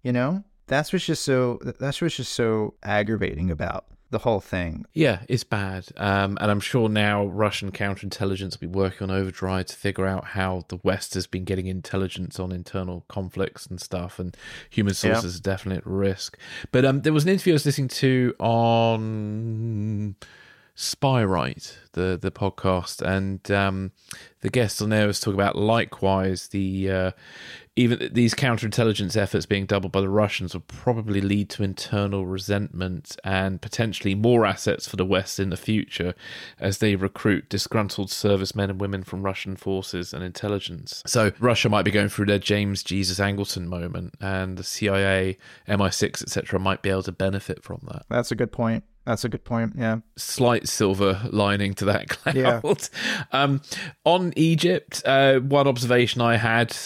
Speaker 3: You know, that's what's just so that's what's just so aggravating about the whole thing.
Speaker 2: Yeah, it's bad. Um, and I'm sure now Russian counterintelligence will be working on overdrive to figure out how the West has been getting intelligence on internal conflicts and stuff. And human
Speaker 3: Yeah.
Speaker 2: sources are definitely at risk. But um, there was an interview I was listening to on Spyright, the the podcast, and um, the guest on there was talking about likewise the uh, even these counterintelligence efforts being doubled by the Russians will probably lead to internal resentment and potentially more assets for the West in the future as they recruit disgruntled servicemen and women from Russian forces and intelligence. So Russia might be going through their James Jesus Angleton moment, and the CIA, MI6, etc., might be able to benefit from that
Speaker 3: That's a good point. That's a good point. Yeah.
Speaker 2: slight silver lining to that cloud.
Speaker 3: Yeah.
Speaker 2: Um, on Egypt, uh, one observation I had.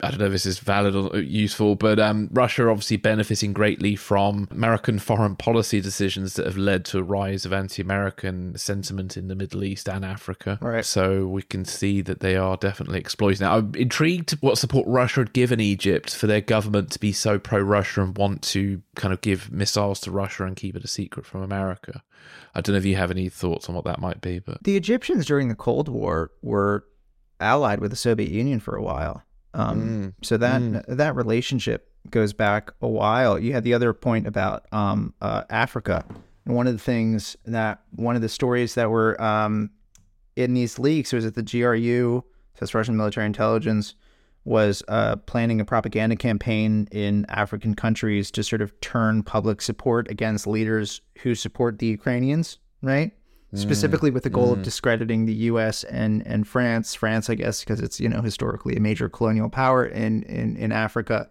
Speaker 2: I don't know if this is valid or useful, but um, Russia obviously benefiting greatly from American foreign policy decisions that have led to a rise of anti-American sentiment in the Middle East and Africa.
Speaker 3: Right.
Speaker 2: So we can see that they are definitely exploiting that. I'm intrigued what support Russia had given Egypt for their government to be so pro-Russia and want to kind of give missiles to Russia and keep it a secret from America. I don't know if you have any thoughts on what that might be, but
Speaker 3: The Egyptians during the Cold War were allied with the Soviet Union for a while. Um, so that that relationship goes back a while. You had the other point about um, uh, Africa, and one of the things that one of the stories that were um, in these leaks was that the GRU, that's Russian military intelligence, was uh, planning a propaganda campaign in African countries to sort of turn public support against leaders who support the Ukrainians, right? Specifically with the goal of discrediting the U.S. and and France. France, I guess, because it's you know historically a major colonial power in in in Africa.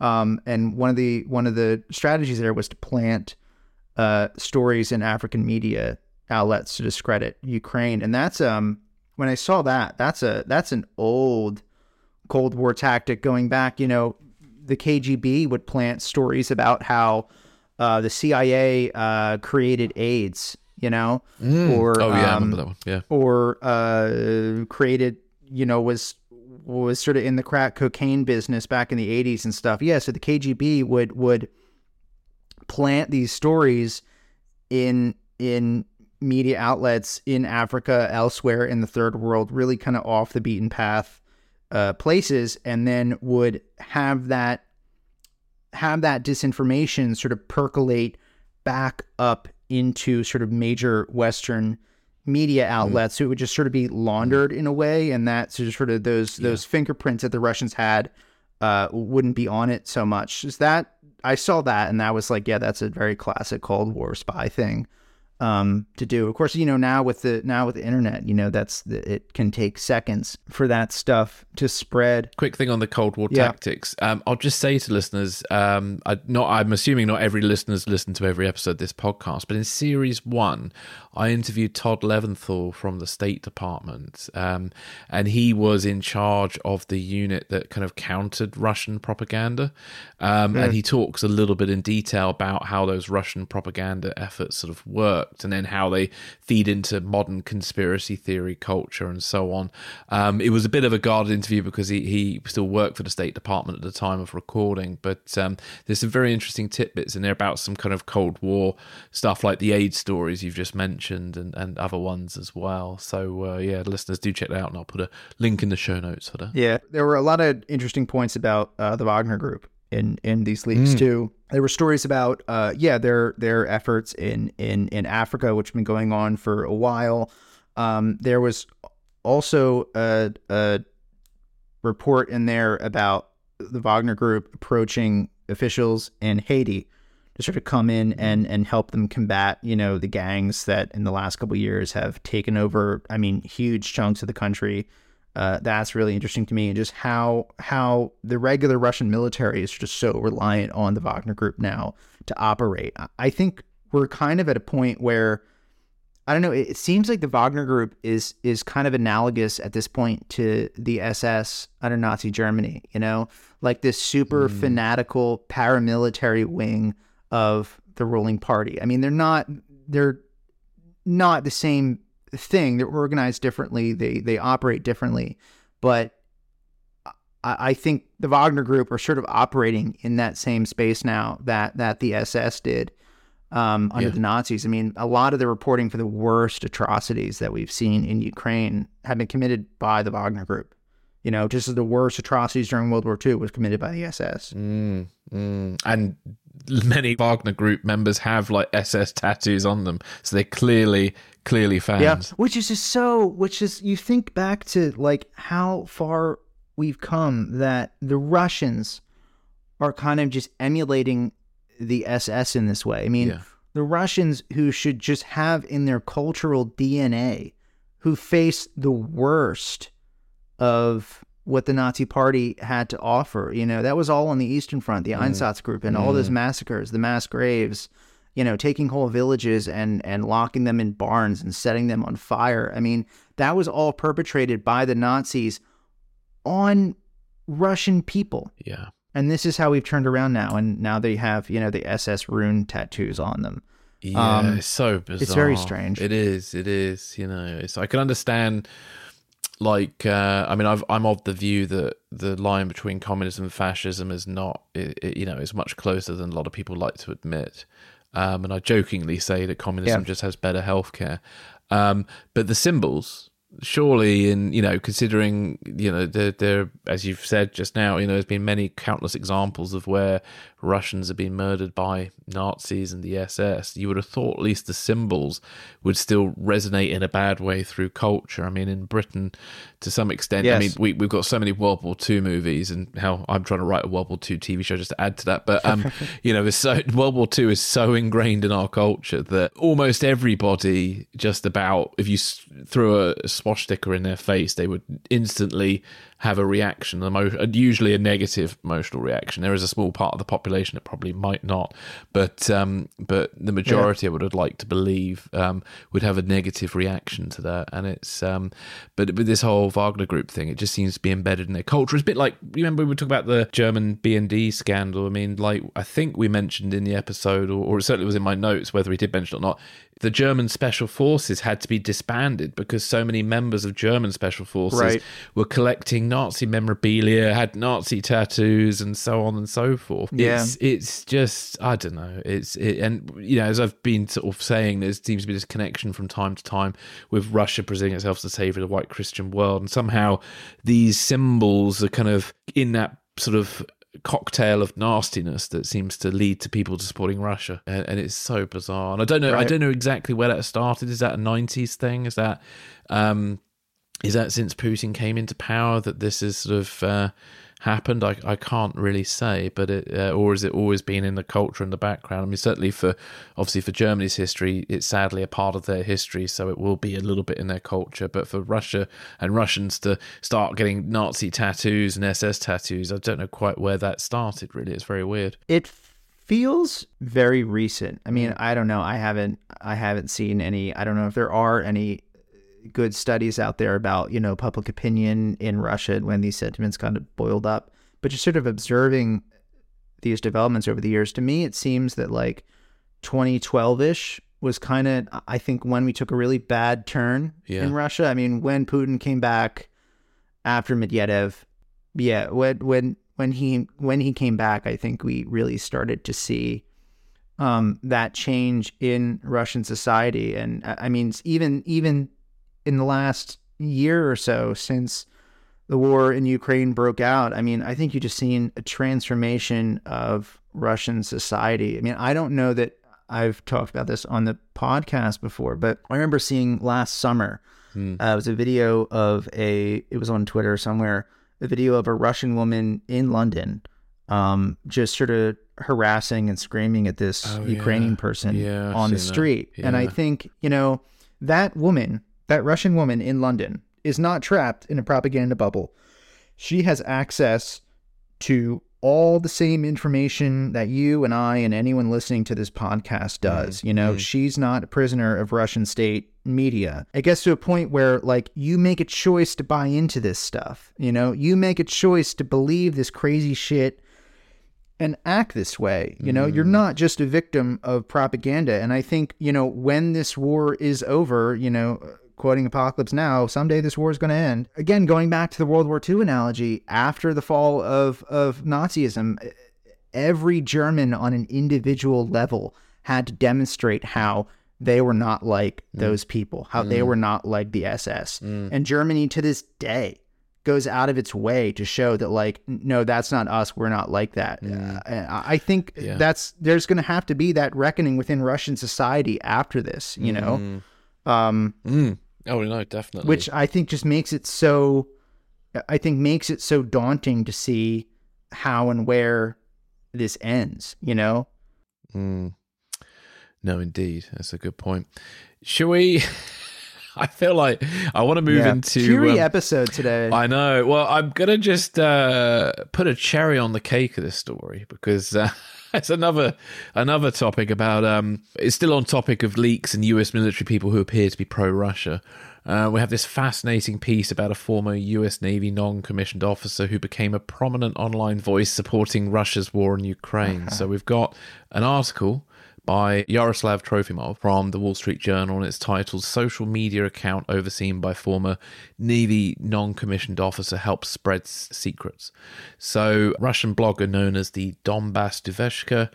Speaker 3: Um, and one of the one of the strategies there was to plant uh, stories in African media outlets to discredit Ukraine, and that's um when I saw that that's a that's an old Cold War tactic going back. You know, the KGB would plant stories about how uh, the CIA uh, created AIDS. You know, or
Speaker 2: oh yeah, I
Speaker 3: um,
Speaker 2: remember that one. Yeah,
Speaker 3: or uh, created, you know, was was sort of in the crack cocaine business back in the 80s and stuff. Yeah, so the KGB would would plant these stories in in media outlets in Africa, elsewhere in the third world, really kind of off the beaten path uh, places, and then would have that have that disinformation sort of percolate back up into sort of major Western media outlets. So it would just sort of be laundered in a way, and that sort of those those fingerprints that the Russians had uh, wouldn't be on it so much. Is that I saw that, and that was like, yeah, that's a very classic Cold War spy thing. Um, to do. Of course, you know now with the now with the internet, you know that's the, it can take seconds for that stuff to spread.
Speaker 2: Quick thing on the Cold War
Speaker 3: Yeah.
Speaker 2: tactics. Um, I'll just say to listeners, um, I, not I'm assuming not every listener's listened to every episode of this podcast, but in series one, I interviewed Todd Leventhal from the State Department, um, and he was in charge of the unit that kind of countered Russian propaganda, um, and he talks a little bit in detail about how those Russian propaganda efforts sort of worked, and then how they feed into modern conspiracy theory culture and so on. Um, it was a bit of a guarded interview because he, he still worked for the State Department at the time of recording, but um, there's some very interesting tidbits in there about some kind of Cold War stuff like the AIDS stories you've just mentioned and, and other ones as well. So, uh, yeah, listeners do check that out, and I'll put a link in the show notes for that.
Speaker 3: Yeah, there were a lot of interesting points about uh, the Wagner Group in in these leaks too. There were stories about uh, yeah their their efforts in in in Africa, which have been going on for a while. Um, there was also a, a report in there about the Wagner Group approaching officials in Haiti to sort of come in and and help them combat you know the gangs that in the last couple of years have taken over. I mean, huge chunks of the country. Uh, that's really interesting to me, and just how how the regular Russian military is just so reliant on the Wagner Group now to operate. I- think we're kind of at a point where I don't know. It, it seems like the Wagner Group is is kind of analogous at this point to the SS under Nazi Germany. You know, like this super fanatical paramilitary wing of the ruling party. I mean, they're not they're not the same thing. They're organized differently. They they operate differently, but I, I think the Wagner Group are sort of operating in that same space now that that the SS did um, under
Speaker 2: Yeah.
Speaker 3: the Nazis. I mean, a lot of the reporting for the worst atrocities that we've seen in Ukraine have been committed by the Wagner Group. You know, just as the worst atrocities during World War II was committed by the SS.
Speaker 2: Mm, mm. And many Wagner Group members have like SS tattoos on them, so they're clearly, clearly fans.
Speaker 3: Yeah, which is just so. Which is you think back to like how far we've come that the Russians are kind of just emulating the SS in this way. I mean,
Speaker 2: Yeah.
Speaker 3: the Russians who should just have in their cultural DNA, who face the worst of what the Nazi Party had to offer. You know, that was all on the Eastern Front, the Einsatzgruppe, and all those massacres, the mass graves. You know, taking whole villages and and locking them in barns and setting them on fire. I mean, that was all perpetrated by the Nazis on Russian people.
Speaker 2: Yeah.
Speaker 3: And this is how we've turned around now. And now they have, you know, the SS rune tattoos on them.
Speaker 2: Yeah,
Speaker 3: Um,
Speaker 2: it's so bizarre.
Speaker 3: it's very strange.
Speaker 2: It is. It is. You know, it's. I can understand. Like, uh, I mean, I've, I'm of the view that the line between communism and fascism is not, it, it, you know, is much closer than a lot of people like to admit. Um, and I jokingly say that communism
Speaker 3: Yeah.
Speaker 2: just has better healthcare. Um, but the symbols, surely, in you know, considering you know, there, there, as you've said just now, you know, there's been many countless examples of where Russians have been murdered by Nazis and the SS. You would have thought at least the symbols would still resonate in a bad way through culture. I mean, in Britain, to some extent, I mean, we, we've got so many World War II movies, and how I'm trying to write a World War II TV show just to add to that. But um, you know, so World War II is so ingrained in our culture that almost everybody, just about, if you threw a swastika in their face, they would instantly have a reaction, emo- usually a negative emotional reaction. There is a small part of the population that probably might not, but um, but the majority, I would have liked to believe, um, would have a negative reaction to that. And it's um, but with this whole Wagner Group thing, it just seems to be embedded in their culture. It's a bit like remember we were talking about the German BND scandal. I mean, like I think we mentioned in the episode, or, or it certainly was in my notes, whether we did mention it or not. The German special forces had to be disbanded because so many members of German special forces
Speaker 3: Right.
Speaker 2: were collecting Nazi memorabilia, had Nazi tattoos, and so on and so forth.
Speaker 3: Yeah.
Speaker 2: It's, it's just I don't know. It's it, and you know as I've been sort of saying, there seems to be this connection from time to time with Russia presenting itself as the savior of the white Christian world, and somehow these symbols are kind of in that sort of cocktail of nastiness that seems to lead to people to supporting Russia, and, and it's so bizarre. And I don't know, I don't know exactly where that started. Is that a '90s thing? Is that um, is that since Putin came into power that this is sort of uh, happened? I, I can't really say, but it, uh, or has it always been in the culture and the background? I mean, certainly for obviously for Germany's history, it's sadly a part of their history, so it will be a little bit in their culture. But for Russia and Russians to start getting Nazi tattoos and SS tattoos, I don't know quite where that started. Really, it's very weird.
Speaker 3: It feels very recent. I mean, I don't know. I haven't I haven't seen any. I don't know if there are any good studies out there about you know public opinion in Russia when these sentiments kind of boiled up. But just sort of observing these developments over the years, to me, it seems that like 2012 ish was kind of I think when we took a really bad turn
Speaker 2: Yeah.
Speaker 3: in Russia. I mean, when Putin came back after Medvedev, yeah, when when when he when he came back, I think we really started to see um, that change in Russian society. And I I mean, even even in the last year or so since the war in Ukraine broke out, I mean, I think you just seen a transformation of Russian society. I mean, I don't know that I've talked about this on the podcast before, but I remember seeing last summer. Uh, it was a video of a. It was on Twitter somewhere. A video of a Russian woman in London, um, just sort of harassing and screaming at this
Speaker 2: Oh,
Speaker 3: Ukrainian
Speaker 2: yeah.
Speaker 3: person
Speaker 2: Yeah,
Speaker 3: on the street. And I think you know that woman, that Russian woman in London, is not trapped in a propaganda bubble. She has access to all the same information that you and I and anyone listening to this podcast mm-hmm. does. You know, mm-hmm. she's not a prisoner of Russian state media. It gets to a point where, like, you make a choice to buy into this stuff. You know, you make a choice to believe this crazy shit and act this way. You know, you're mm. not just a victim of propaganda. And I think, you know, when this war is over, you know, quoting Apocalypse Now, someday this war is going to end. Again, going back to the World War II analogy, after the fall of, of Nazism, every German on an individual level had to demonstrate how they were not like those people, how they were not like the SS. And Germany to this day goes out of its way to show that like no that's not us we're not like that Uh, I think
Speaker 2: Yeah.
Speaker 3: that's there's going to have to be that reckoning within Russian society after this you know um
Speaker 2: Mm. Oh no, definitely.
Speaker 3: which I think just makes it so I think makes it so daunting to see how and where this ends you know
Speaker 2: Mm. No, indeed, that's a good point. Shall we? I feel like I want to move
Speaker 3: Yeah.
Speaker 2: into.
Speaker 3: cheery
Speaker 2: um,
Speaker 3: episode today
Speaker 2: I know. Well, I'm gonna just uh, put a cherry on the cake of this story because uh, it's another another topic about. Um, it's still on topic of leaks and U.S. military people who appear to be pro-Russia. Uh, we have this fascinating piece about a former U.S. Navy non-commissioned officer who became a prominent online voice supporting Russia's war in Ukraine. So we've got an article by Yaroslav Trofimov from the Wall Street Journal, and it's titled Social Media Account Overseen by Former Navy Non Commissioned Officer Helps Spread Secrets. So, Russian blogger known as the Donbass Devushka,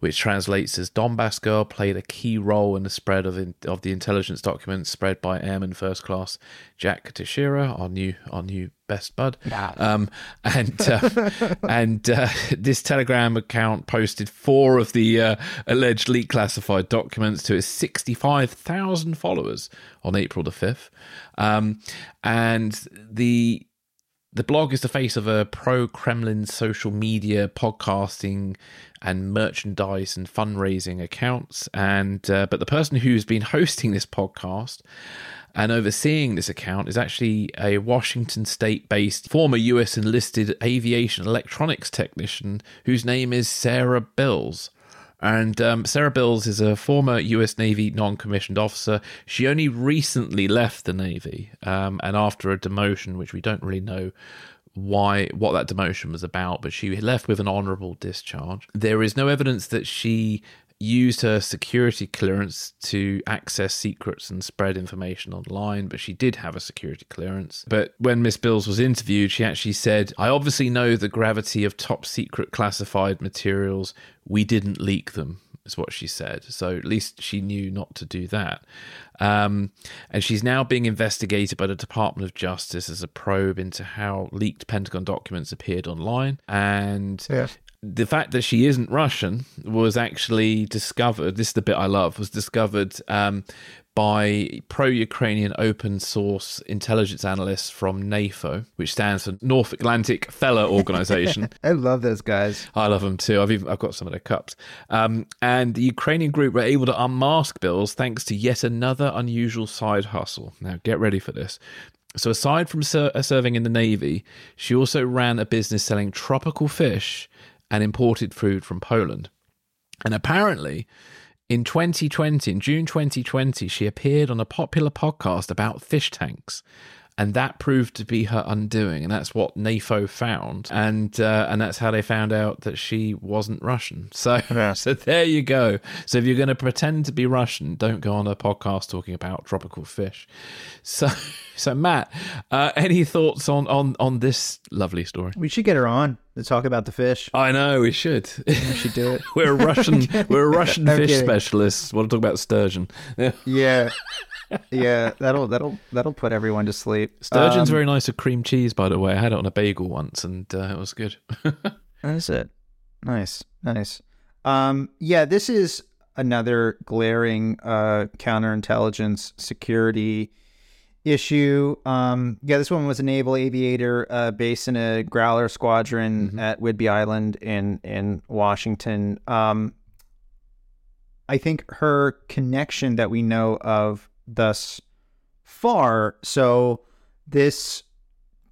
Speaker 2: which translates as Donbass Girl, played a key role in the spread of, in, of the intelligence documents spread by Airman First Class Jack Teixeira, our new, our new best bud. Um, and uh, and uh, this Telegram account posted four of the uh, alleged leak classified documents to its 65,000 followers on April the 5th. Um, and the the blog is the face of a pro Kremlin social media podcasting and merchandise and fundraising accounts and uh, but the person who's been hosting this podcast and overseeing this account is actually a Washington state based former US enlisted aviation electronics technician whose name is Sarah Bills. And um, Sarah Bills is a former US Navy non commissioned officer. She only recently left the Navy, um, and after a demotion, which we don't really know why what that demotion was about, but she left with an honorable discharge. There is no evidence that she used her security clearance to access secrets and spread information online, but she did have a security clearance. But when Miss Bills was interviewed, she actually said, I obviously know the gravity of top secret classified materials. We didn't leak them. Is what she said. So at least she knew not to do that. Um, and she's now being investigated by the Department of Justice as a probe into how leaked Pentagon documents appeared online. And
Speaker 3: Yes.
Speaker 2: The fact that she isn't Russian was actually discovered. This is the bit I love. Was discovered um, by pro-Ukrainian open source intelligence analysts from NAFO, which stands for North Atlantic Fellow Organization.
Speaker 3: I love those guys.
Speaker 2: I love them too. I've even I've got some of their cups. Um, and the Ukrainian group were able to unmask Bills thanks to yet another unusual side hustle. Now get ready for this. So aside from ser- serving in the navy, she also ran a business selling tropical fish and imported food from Poland. And apparently, in 2020, in June 2020, she appeared on a popular podcast about fish tanks. And that proved to be her undoing, and that's what NAFO found, and uh, and that's how they found out that she wasn't Russian. So,
Speaker 3: Yeah.
Speaker 2: so there you go. So if you're going to pretend to be Russian, don't go on a podcast talking about tropical fish. So, so Matt, uh, any thoughts on on on this lovely story?
Speaker 3: We should get her on to talk about the fish.
Speaker 2: I know we should.
Speaker 3: We should do it.
Speaker 2: we're a Russian. we're a Russian fish
Speaker 3: kidding.
Speaker 2: specialists. Want to talk about sturgeon? Yeah.
Speaker 3: Yeah. That'll that'll that'll put everyone to sleep.
Speaker 2: Sturgeon's
Speaker 3: Um,
Speaker 2: very nice with cream cheese, by the way. I had it on a bagel once, and uh, it was good.
Speaker 3: That's it. Nice, nice. Um, yeah, this is another glaring uh, counterintelligence security issue. Um, yeah, this one was a naval aviator uh, based in a Growler squadron at Whidbey Island in in Washington. Um, I think her connection that we know of thus far. So this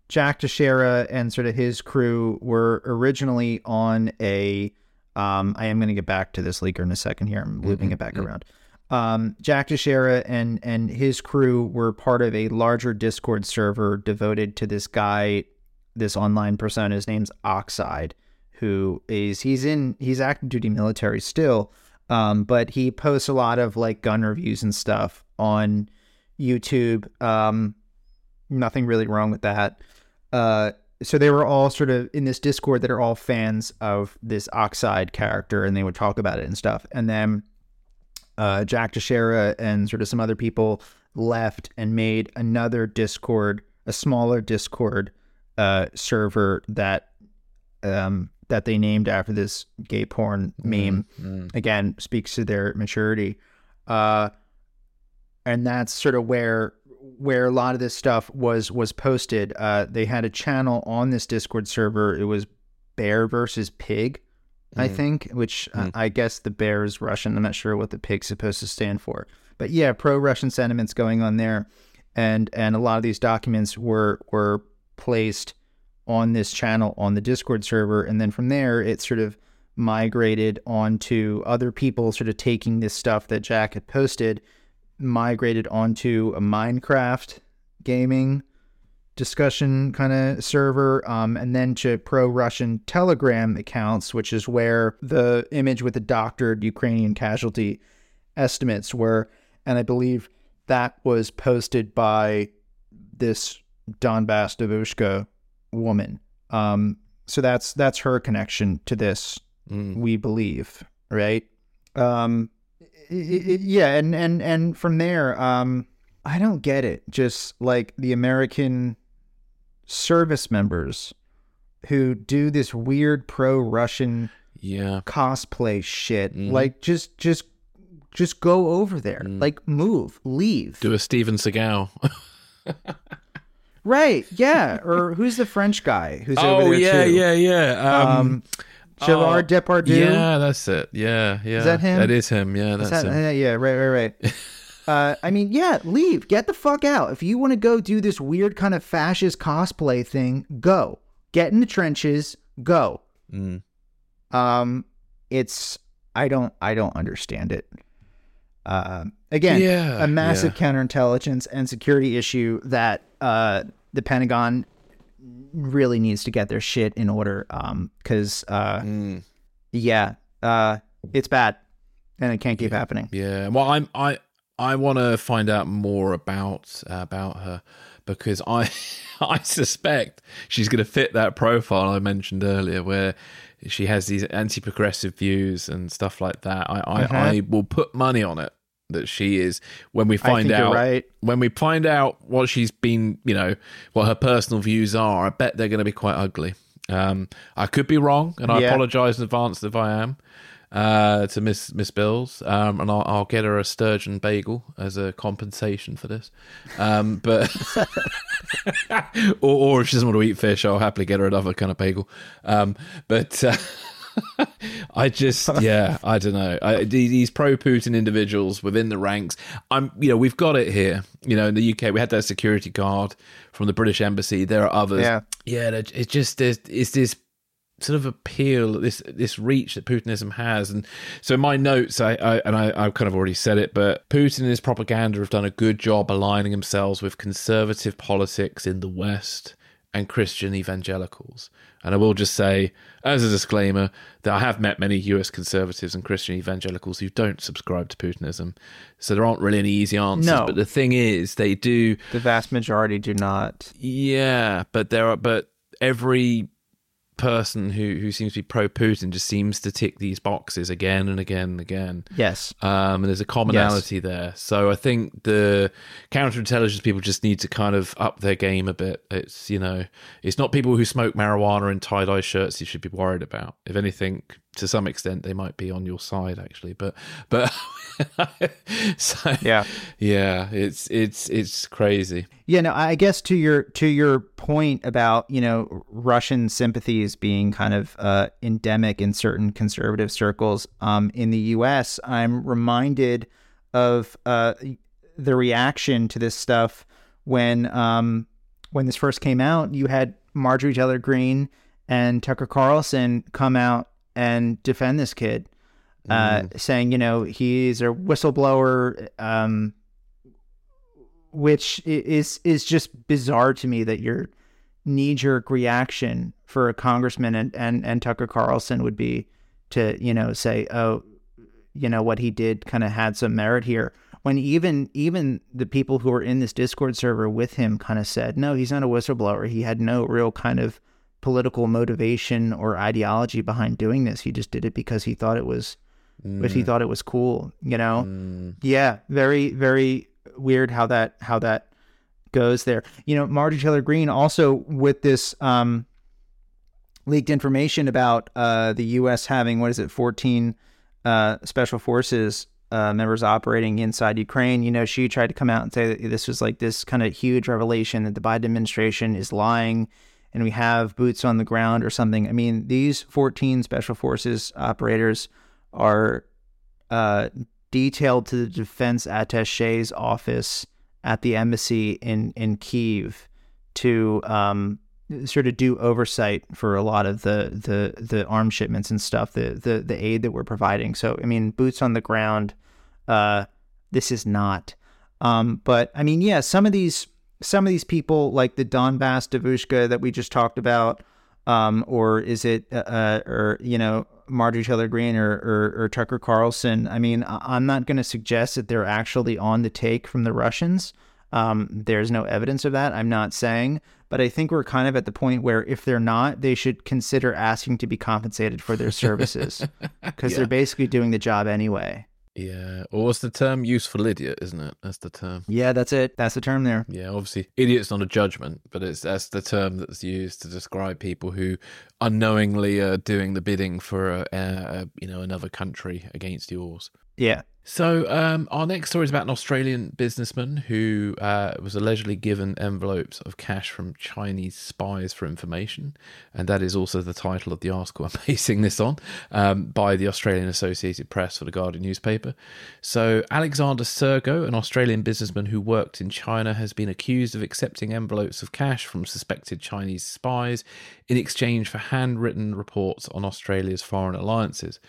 Speaker 3: Jack Teixeira and sort of his crew were originally on a. Um, I am going to get back to this leaker in a second here. I'm looping it back around. Um, Jack Teixeira and and his crew were part of a larger Discord server devoted to this guy, this online persona. His name's Oxide, who is he's in he's active duty military still, um, but he posts a lot of like gun reviews and stuff on YouTube. Um, nothing really wrong with that. Uh, so they were all sort of in this Discord that are all fans of this Oxide character, and they would talk about it and stuff. And then uh, Jack Teixeira and sort of some other people left and made another Discord, a smaller Discord uh, server that um, that they named after this gay porn meme. Again, speaks to their maturity. Uh, and that's sort of where where a lot of this stuff was was posted. Uh, they had a channel on this Discord server. It was Bear versus Pig, I think, which uh, I guess the bear is Russian. I'm not sure what the pig's supposed to stand for, but yeah, pro-Russian sentiments going on there, and and a lot of these documents were were placed on this channel on the Discord server, and then from there it sort of migrated onto other people sort of taking this stuff that Jack had posted migrated onto a Minecraft gaming discussion kind of server, um, and then to pro Russian Telegram accounts, which is where the image with the doctored Ukrainian casualty estimates were. And I believe that was posted by this Donbass Devushka woman. Um, so that's that's her connection to this, we believe, right? Um, i- i- yeah, and and and from there, um, I don't get it. Just like the American service members who do this weird pro-Russian
Speaker 2: Yeah.
Speaker 3: cosplay shit. Like just just just go over there. Like move, leave.
Speaker 2: Do a Steven Seagal.
Speaker 3: Right? Yeah. or who's the French guy who's over
Speaker 2: oh
Speaker 3: there
Speaker 2: yeah,
Speaker 3: too?
Speaker 2: yeah, yeah. Um,
Speaker 3: Um, Gerard Depardieu.
Speaker 2: yeah, that's it. Yeah, yeah.
Speaker 3: Is that him?
Speaker 2: That is him. Yeah, that's
Speaker 3: that-
Speaker 2: him.
Speaker 3: uh, yeah, right, right, right. uh, I mean, yeah, leave. Get the fuck out. If you want to go do this weird kind of fascist cosplay thing, go. Get in the trenches. Go.
Speaker 2: Mm.
Speaker 3: Um, it's I don't I don't understand it. Uh, again,
Speaker 2: Yeah,
Speaker 3: a massive counterintelligence and security issue that uh, the Pentagon really needs to get their shit in order. Um, because uh,
Speaker 2: Mm.
Speaker 3: yeah, uh, it's bad, and it can't keep happening.
Speaker 2: Yeah. Well, I'm I I want to find out more about uh, about her because I I suspect she's going to fit that profile I mentioned earlier, where she has these anti-progressive views and stuff like that. I I,
Speaker 3: Uh-huh.
Speaker 2: I will put money on it that she is when we find out
Speaker 3: right.
Speaker 2: when we find out what she's been, you know, what her personal views are. I bet they're going to be quite ugly. Um, I could be wrong, and I
Speaker 3: Yeah.
Speaker 2: apologize in advance if I am uh, to Miss Miss Bills, um, and I'll, I'll get her a sturgeon bagel as a compensation for this. Um, but or, or if she doesn't want to eat fish, I'll happily get her another kind of bagel. Um, but. Uh, I just, yeah, I don't know. I, these pro-Putin individuals within the ranks. I'm, you know, we've got it here. You know, in the UK, we had that security guard from the British embassy. There are others.
Speaker 3: Yeah.
Speaker 2: yeah. It's just there's it's this sort of appeal, this this reach that Putinism has. And so in my notes, I, I and I, I've kind of already said it, but Putin and his propaganda have done a good job aligning themselves with conservative politics in the West and Christian evangelicals. And I will just say, as a disclaimer, that I have met many US conservatives and Christian evangelicals who don't subscribe to Putinism. So there aren't really any easy answers.
Speaker 3: No.
Speaker 2: But the thing is, they do
Speaker 3: The vast majority do not.
Speaker 2: yeah, but there are but every person who who seems to be pro Putin just seems to tick these boxes again and again and again.
Speaker 3: Yes.
Speaker 2: Um, and there's a commonality there. So I think the counterintelligence people just need to kind of up their game a bit. It's you know, it's not people who smoke marijuana in tie dye shirts you should be worried about. If anything, to some extent, they might be on your side actually. But but so
Speaker 3: Yeah.
Speaker 2: yeah, it's it's it's crazy.
Speaker 3: Yeah, no, I guess to your to your point about you know Russian sympathies being kind of uh, endemic in certain conservative circles um, in the U.S., I'm reminded of uh, the reaction to this stuff when um, when this first came out. You had Marjorie Taylor Greene and Tucker Carlson come out and defend this kid, uh, saying you know he's a whistleblower. Um, which is is just bizarre to me that your knee jerk reaction for a congressman and, and and Tucker Carlson would be to you know say oh you know what he did kind of had some merit here when even even the people who were in this discord server with him kind of said no he's not a whistleblower he had no real kind of political motivation or ideology behind doing this. He just did it because he thought it was but he thought it was cool you know? Yeah very very weird how that how that goes there. You know marjorie taylor Greene also with this um leaked information about uh the us having what is it 14 uh special forces uh, members operating inside Ukraine. You know, she tried to come out and say that this was like this kind of huge revelation that the Biden administration is lying and we have boots on the ground or something. I mean, these 14 special forces operators are uh, detailed to the defense attache's office at the embassy in in Kiev to um, sort of do oversight for a lot of the the the arms shipments and stuff, the the the aid that we're providing. So I mean, boots on the ground. Uh, this is not. Um, but I mean, yeah, some of these some of these people like the Donbass Devushka that we just talked about, um, or is it uh, uh, or you know Marjorie Taylor Greene or, or or Tucker Carlson? I mean, I'm not going to suggest that they're actually on the take from the Russians. Um, there's no evidence of that. I'm not saying, but I think we're kind of at the point where if they're not, they should consider asking to be compensated for their services because they're basically doing the job anyway.
Speaker 2: Yeah, or what's the term? Useful idiot, isn't it? That's the term.
Speaker 3: Yeah, that's it. That's the term there.
Speaker 2: Yeah, obviously, idiot's not a judgment, but it's that's the term that's used to describe people who unknowingly are doing the bidding for a, a, a you know another country against yours.
Speaker 3: Yeah.
Speaker 2: So, um, our next story is about an Australian businessman who uh, was allegedly given envelopes of cash from Chinese spies for information. And that is also the title of the article I'm basing this on um, by the Australian Associated Press for the Guardian newspaper. So, Alexander Csergo, an Australian businessman who worked in China, has been accused of accepting envelopes of cash from suspected Chinese spies in exchange for handwritten reports on Australia's foreign alliances.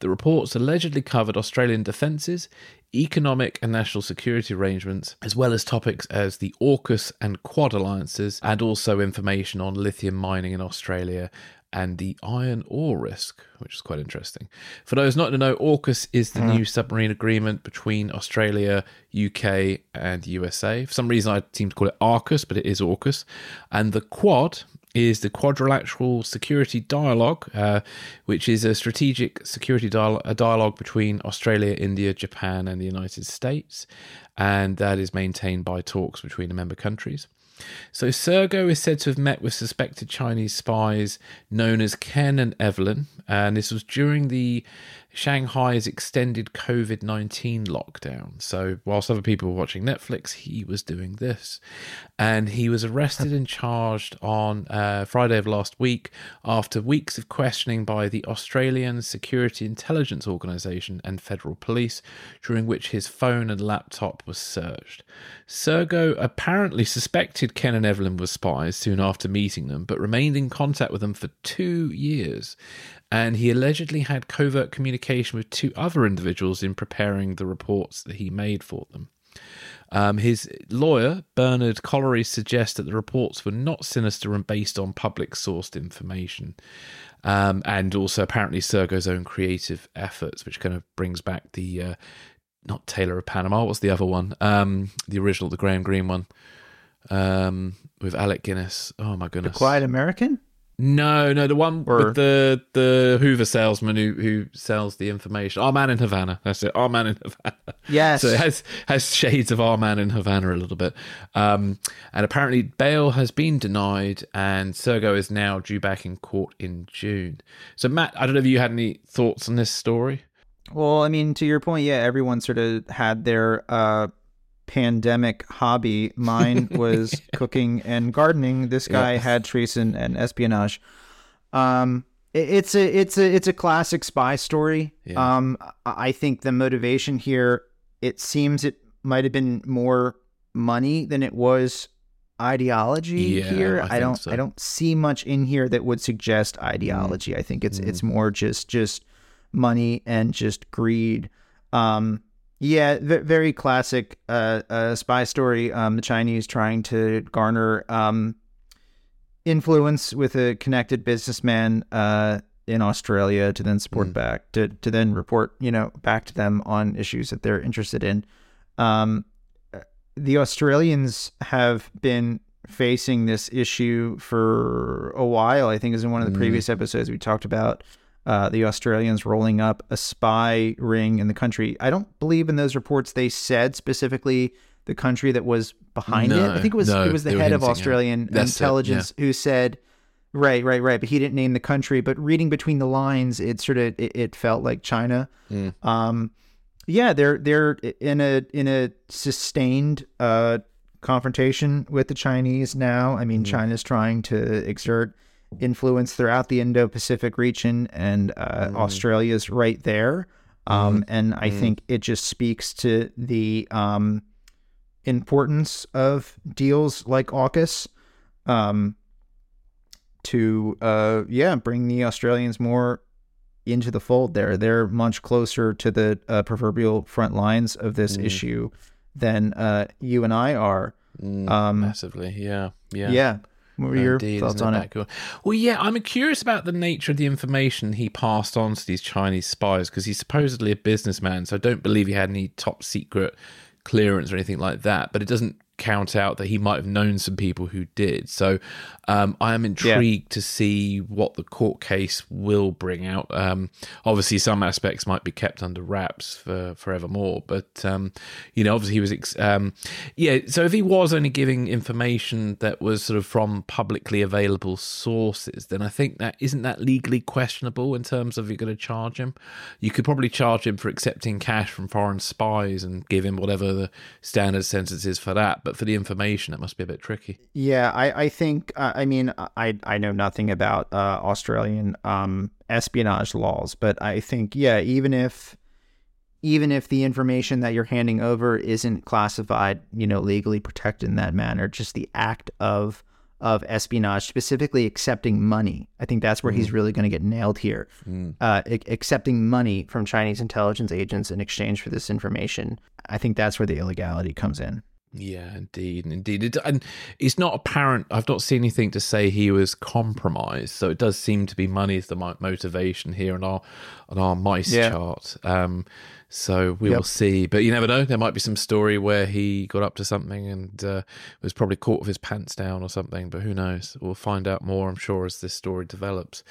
Speaker 2: The reports allegedly covered Australian defences, economic and national security arrangements, as well as topics as the AUKUS and Quad alliances, and also information on lithium mining in Australia and the iron ore risk, which is quite interesting. For those not to know, AUKUS is the hmm. new submarine agreement between Australia, UK, and USA. For some reason, I seem to call it AUKUS, but it is AUKUS. And the Quad is the Quadrilateral Security Dialogue, uh, which is a strategic security dial- a dialogue between Australia, India, Japan, and the United States. And that is maintained by talks between the member countries. so Csergo is said to have met with suspected Chinese spies known as Ken and Evelyn, and this was during the Shanghai's extended COVID 19 lockdown. So, whilst other people were watching Netflix, he was doing this. And he was arrested and charged on uh, Friday of last week after weeks of questioning by the Australian Security Intelligence Organisation and federal police, during which his phone and laptop was searched. Csergo apparently suspected Ken and Evelyn were spies soon after meeting them, but remained in contact with them for two years and he allegedly had covert communication with two other individuals in preparing the reports that he made for them. Um, his lawyer, Bernard Collaery, suggests that the reports were not sinister and based on public sourced information. Um, and also apparently Csergo's own creative efforts, which kind of brings back the, uh, not Taylor of Panama, what's the other one? Um, the original, the Graham Greene one um, with Alec Guinness. Oh my goodness.
Speaker 3: The Quiet American?
Speaker 2: No, no, the one or... with the the Hoover salesman who who sells the information. Our man in Havana. That's it. Our man in Havana.
Speaker 3: Yes.
Speaker 2: So it has has shades of our man in Havana a little bit. Um, and apparently bail has been denied, and Csergo is now due back in court in June. So Matt, I don't know if you had any thoughts on this story.
Speaker 3: Well, I mean, to your point, yeah, everyone sort of had their uh, pandemic hobby. Mine was cooking and gardening. This guy had treason and espionage. Um, it, it's a it's a it's a classic spy story. Yeah. Um, I think the motivation here. It seems it might have been more money than it was ideology
Speaker 2: yeah,
Speaker 3: here.
Speaker 2: I,
Speaker 3: I don't
Speaker 2: so.
Speaker 3: I don't see much in here that would suggest ideology. Mm. I think it's mm. it's more just just money and just greed. Um, yeah, very classic uh, uh, spy story. Um, the Chinese trying to garner um, influence with a connected businessman uh, in Australia to then support mm. back to to then report, you know, back to them on issues that they're interested in. Um, the Australians have been facing this issue for a while. I think, as in one of the mm. previous episodes we talked about uh, the Australians rolling up a spy ring in the country. I don't believe in those reports. They said specifically the country that was behind
Speaker 2: no,
Speaker 3: it. I think it was
Speaker 2: no,
Speaker 3: it was the head of Australian intelligence it, yeah. who said, "Right, right, right," but he didn't name the country. But reading between the lines, it sort of it, it felt like China. Mm. Um, yeah, they're they're in a in a sustained uh, confrontation with the Chinese now. I mean, mm. China's trying to exert influence throughout the Indo Pacific region, and uh, mm. Australia's right there. Um, mm. And I mm. think it just speaks to the um, importance of deals like AUKUS um, to, uh, yeah, bring the Australians more into the fold there. They're much closer to the uh, proverbial front lines of this mm. issue than uh, you and I are.
Speaker 2: Mm, um, massively, yeah, yeah,
Speaker 3: yeah. What were your Indeed, thoughts on it?
Speaker 2: Cool? Well, yeah, I'm curious about the nature of the information he passed on to these Chinese spies because he's supposedly a businessman, so I don't believe he had any top secret clearance or anything like that. But it doesn't count out that he might have known some people who did. So um, I am intrigued yeah. to see what the court case will bring out. Um, obviously, some aspects might be kept under wraps for forevermore, but um, you know, obviously he was, ex- um, yeah. So if he was only giving information that was sort of from publicly available sources, then I think that isn't that legally questionable in terms of you're going to charge him. You could probably charge him for accepting cash from foreign spies and give him whatever the standard sentence is for that. But for the information, it must be a bit tricky.
Speaker 3: Yeah, I, I think. Uh, I mean, I I know nothing about uh, Australian um, espionage laws, but I think yeah, even if even if the information that you're handing over isn't classified, you know, legally protected in that manner, just the act of of espionage, specifically accepting money. I think that's where mm. he's really going to get nailed here. Mm. Uh, accepting money from Chinese intelligence agents in exchange for this information. I think that's where the illegality comes in.
Speaker 2: Yeah, indeed, indeed. It, and it's not apparent. I've not seen anything to say he was compromised. So it does seem to be money is the motivation here on our on our mice yeah. chart. Um, so we yep. will see. But you never know. There might be some story where he got up to something and uh, was probably caught with his pants down or something. But who knows? We'll find out more, I'm sure, as this story develops.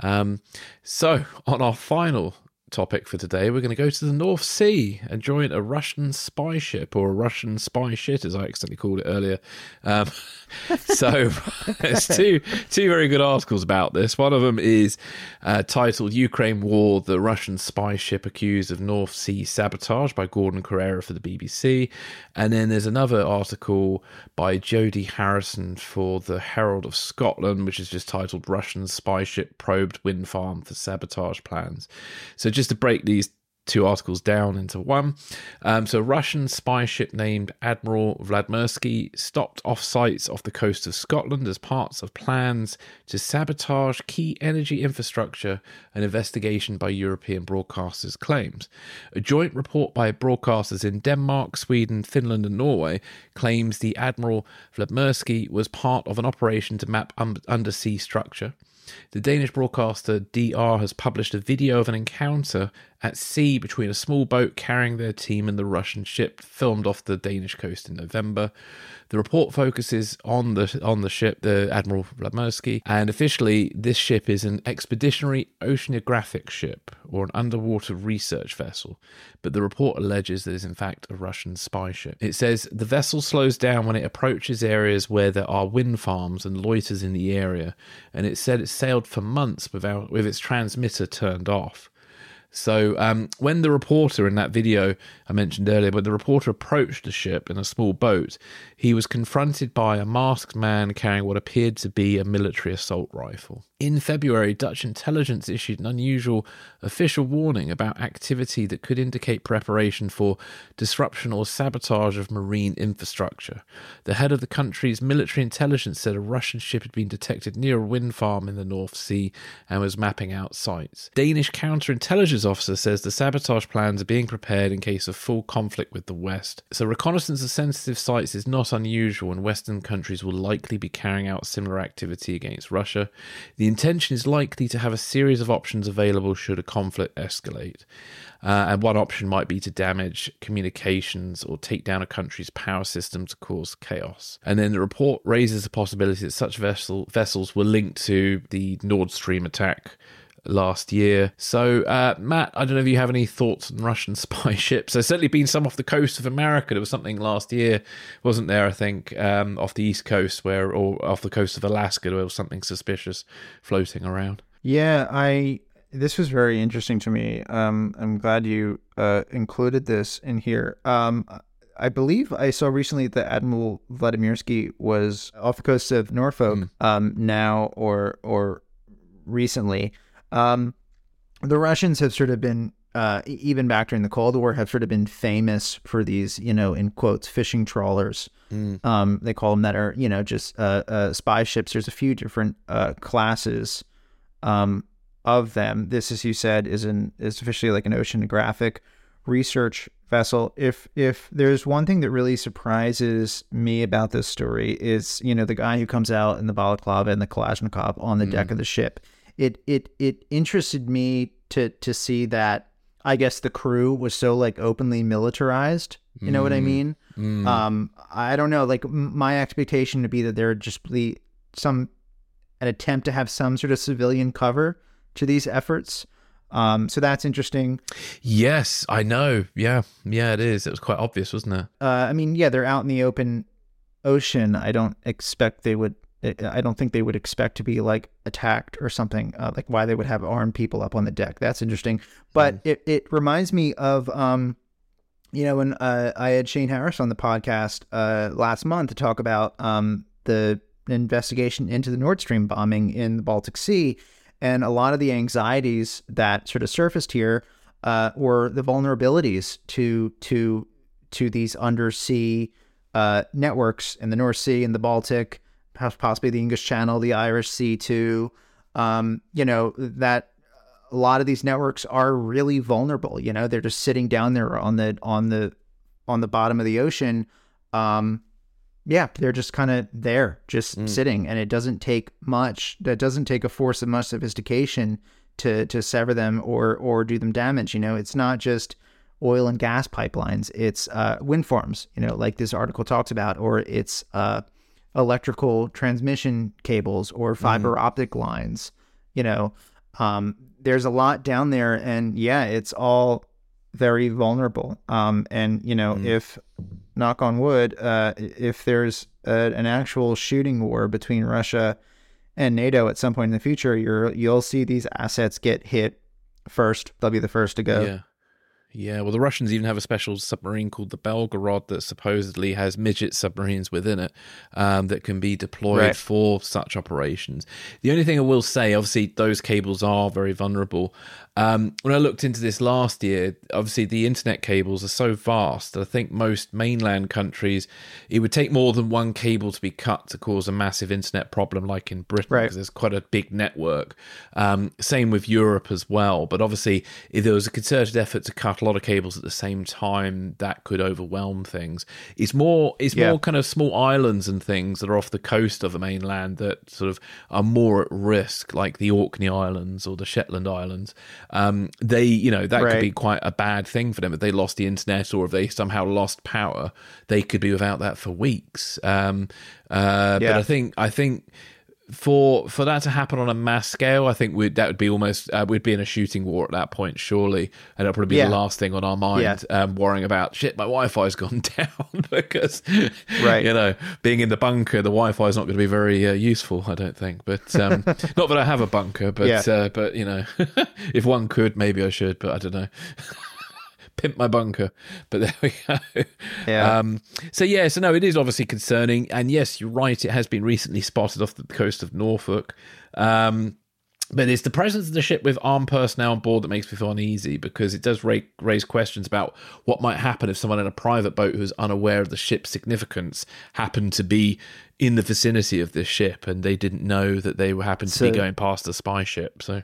Speaker 2: Um, so on our final topic for today. We're going to go to the North Sea and join a Russian spy ship or a Russian spy shit, as I accidentally called it earlier. Um, so there's two two very good articles about this. One of them is uh, titled "Ukraine War: The Russian Spy Ship Accused of North Sea Sabotage" by Gordon Corera for the BBC, and then there's another article by Jody Harrison for the Herald of Scotland, which is just titled "Russian Spy Ship Probed Wind Farm for Sabotage Plans." So just to break these two articles down into one. Um, so, a Russian spy ship named Admiral Vladimirsky stopped off sites off the coast of Scotland as parts of plans to sabotage key energy infrastructure, an investigation by European broadcasters claims. A joint report by broadcasters in Denmark, Sweden, Finland, and Norway claims the Admiral Vladimirsky was part of an operation to map un- undersea structure. The Danish broadcaster DR has published a video of an encounter at sea between a small boat carrying their team and the Russian ship, filmed off the Danish coast in November. The report focuses on the on the ship, the Admiral Vladimirsky, and officially this ship is an expeditionary oceanographic ship or an underwater research vessel. But the report alleges that it is in fact a Russian spy ship. It says the vessel slows down when it approaches areas where there are wind farms and loiters in the area, and it said it sailed for months without with its transmitter turned off. So um, when the reporter in that video I mentioned earlier, when the reporter approached the ship in a small boat, he was confronted by a masked man carrying what appeared to be a military assault rifle. In February, Dutch intelligence issued an unusual official warning about activity that could indicate preparation for disruption or sabotage of marine infrastructure. The head of the country's military intelligence said a Russian ship had been detected near a wind farm in the North Sea and was mapping out sites. Danish counterintelligence officer says the sabotage plans are being prepared in case of full conflict with the West. So, reconnaissance of sensitive sites is not unusual, and Western countries will likely be carrying out similar activity against Russia. The intention is likely to have a series of options available should a conflict escalate. Uh, and one option might be to damage communications or take down a country's power system to cause chaos. And then the report raises the possibility that such vessel, vessels were linked to the Nord Stream attack last year. So, uh, Matt, I don't know if you have any thoughts on Russian spy ships. There's certainly been some off the coast of America. There was something last year, wasn't there? I think um, off the east coast, where or off the coast of Alaska, there was something suspicious floating around.
Speaker 3: Yeah, I. This was very interesting to me. Um, I'm glad you uh, included this in here. Um, I believe I saw recently that Admiral Vladimirsky was off the coast of Norfolk mm. um, now or or recently. Um, the Russians have sort of been, uh, even back during the Cold War, have sort of been famous for these, you know, in quotes, fishing trawlers. Mm. Um, they call them that are, you know, just uh, uh, spy ships. There's a few different uh, classes um, of them. This, as you said, is an is officially like an oceanographic research vessel. If if there's one thing that really surprises me about this story is, you know, the guy who comes out in the balaclava and the Kalashnikov on the mm. deck of the ship it it it interested me to to see that I guess the crew was so like openly militarized. You know mm. what I mm. mean? Mm. Um, I don't know. Like my expectation to be that there would just be some an attempt to have some sort of civilian cover to these efforts. Um, so that's interesting.
Speaker 2: Yes, I know. Yeah, yeah, it is. It was quite obvious, wasn't it?
Speaker 3: Uh, I mean, yeah, they're out in the open ocean. I don't expect they would I don't think they would expect to be like attacked or something. Uh, like why they would have armed people up on the deck. That's interesting. But mm. it, it reminds me of, um, you know, when uh, I had Shane Harris on the podcast uh, last month to talk about um, the investigation into the Nord Stream bombing in the Baltic Sea, and a lot of the anxieties that sort of surfaced here uh, were the vulnerabilities to to to these undersea uh, networks in the North Sea and the Baltic possibly the English Channel, the Irish Sea too. Um, you know that a lot of these networks are really vulnerable. You know, they're just sitting down there on the on the on the bottom of the ocean. Um, yeah, they're just kind of there, just mm. sitting, and it doesn't take much. That doesn't take a force of much sophistication to to sever them or or do them damage. You know, it's not just oil and gas pipelines; it's uh, wind farms. You know, like this article talks about, or it's uh, electrical transmission cables or fiber mm. optic lines. You know, um, there's a lot down there, and yeah, it's all very vulnerable. Um, and you know, if knock on wood, uh, if there's a, an actual shooting war between Russia and NATO at some point in the future, you're you'll see these assets get hit first. They'll be the first to go.
Speaker 2: Yeah. Yeah, well, the Russians even have a special submarine called the Belgorod that supposedly has midget submarines within it um, that can be deployed
Speaker 3: Right.
Speaker 2: for such operations. The only thing I will say, obviously, those cables are very vulnerable. Um, when I looked into this last year, obviously, the internet cables are so vast I think most mainland countries, it would take more than one cable to be cut to cause a massive internet problem, like in Britain,
Speaker 3: Right.
Speaker 2: because there's quite a big network. Um, same with Europe as well. But obviously, if there was a concerted effort to cut a lot of cables at the same time, that could overwhelm things. It's more, it's
Speaker 3: Yeah.
Speaker 2: more kind of small islands and things that are off the coast of the mainland that sort of are more at risk, like the Orkney Islands or the Shetland Islands. Um, they, you know, that could be quite a bad thing for them if they lost the internet or if they somehow lost power. They could be without that for weeks. Um, uh, But I think, I think for for that to happen on a mass scale, I think we'd, that would be almost uh, we'd be in a shooting war at that point, surely, and it'll probably be
Speaker 3: Yeah.
Speaker 2: the last thing on our mind, um, worrying about shit. My Wi-Fi's gone down because,
Speaker 3: Right.
Speaker 2: you know, being in the bunker, the Wi-Fi is not going to be very uh, useful, I don't think. But um, not that I have a bunker, but
Speaker 3: Yeah.
Speaker 2: uh, but you know, if one could, maybe I should, but I don't know. Pimp my bunker, but there we go.
Speaker 3: Yeah.
Speaker 2: Um, so yeah, so no, it is obviously concerning, and yes, you're right. It has been recently spotted off the coast of Norfolk. Um, but it's the presence of the ship with armed personnel on board that makes me feel uneasy because it does ra- raise questions about what might happen if someone in a private boat who's unaware of the ship's significance happened to be in the vicinity of this ship and they didn't know that they were happened to be going past a spy ship. So,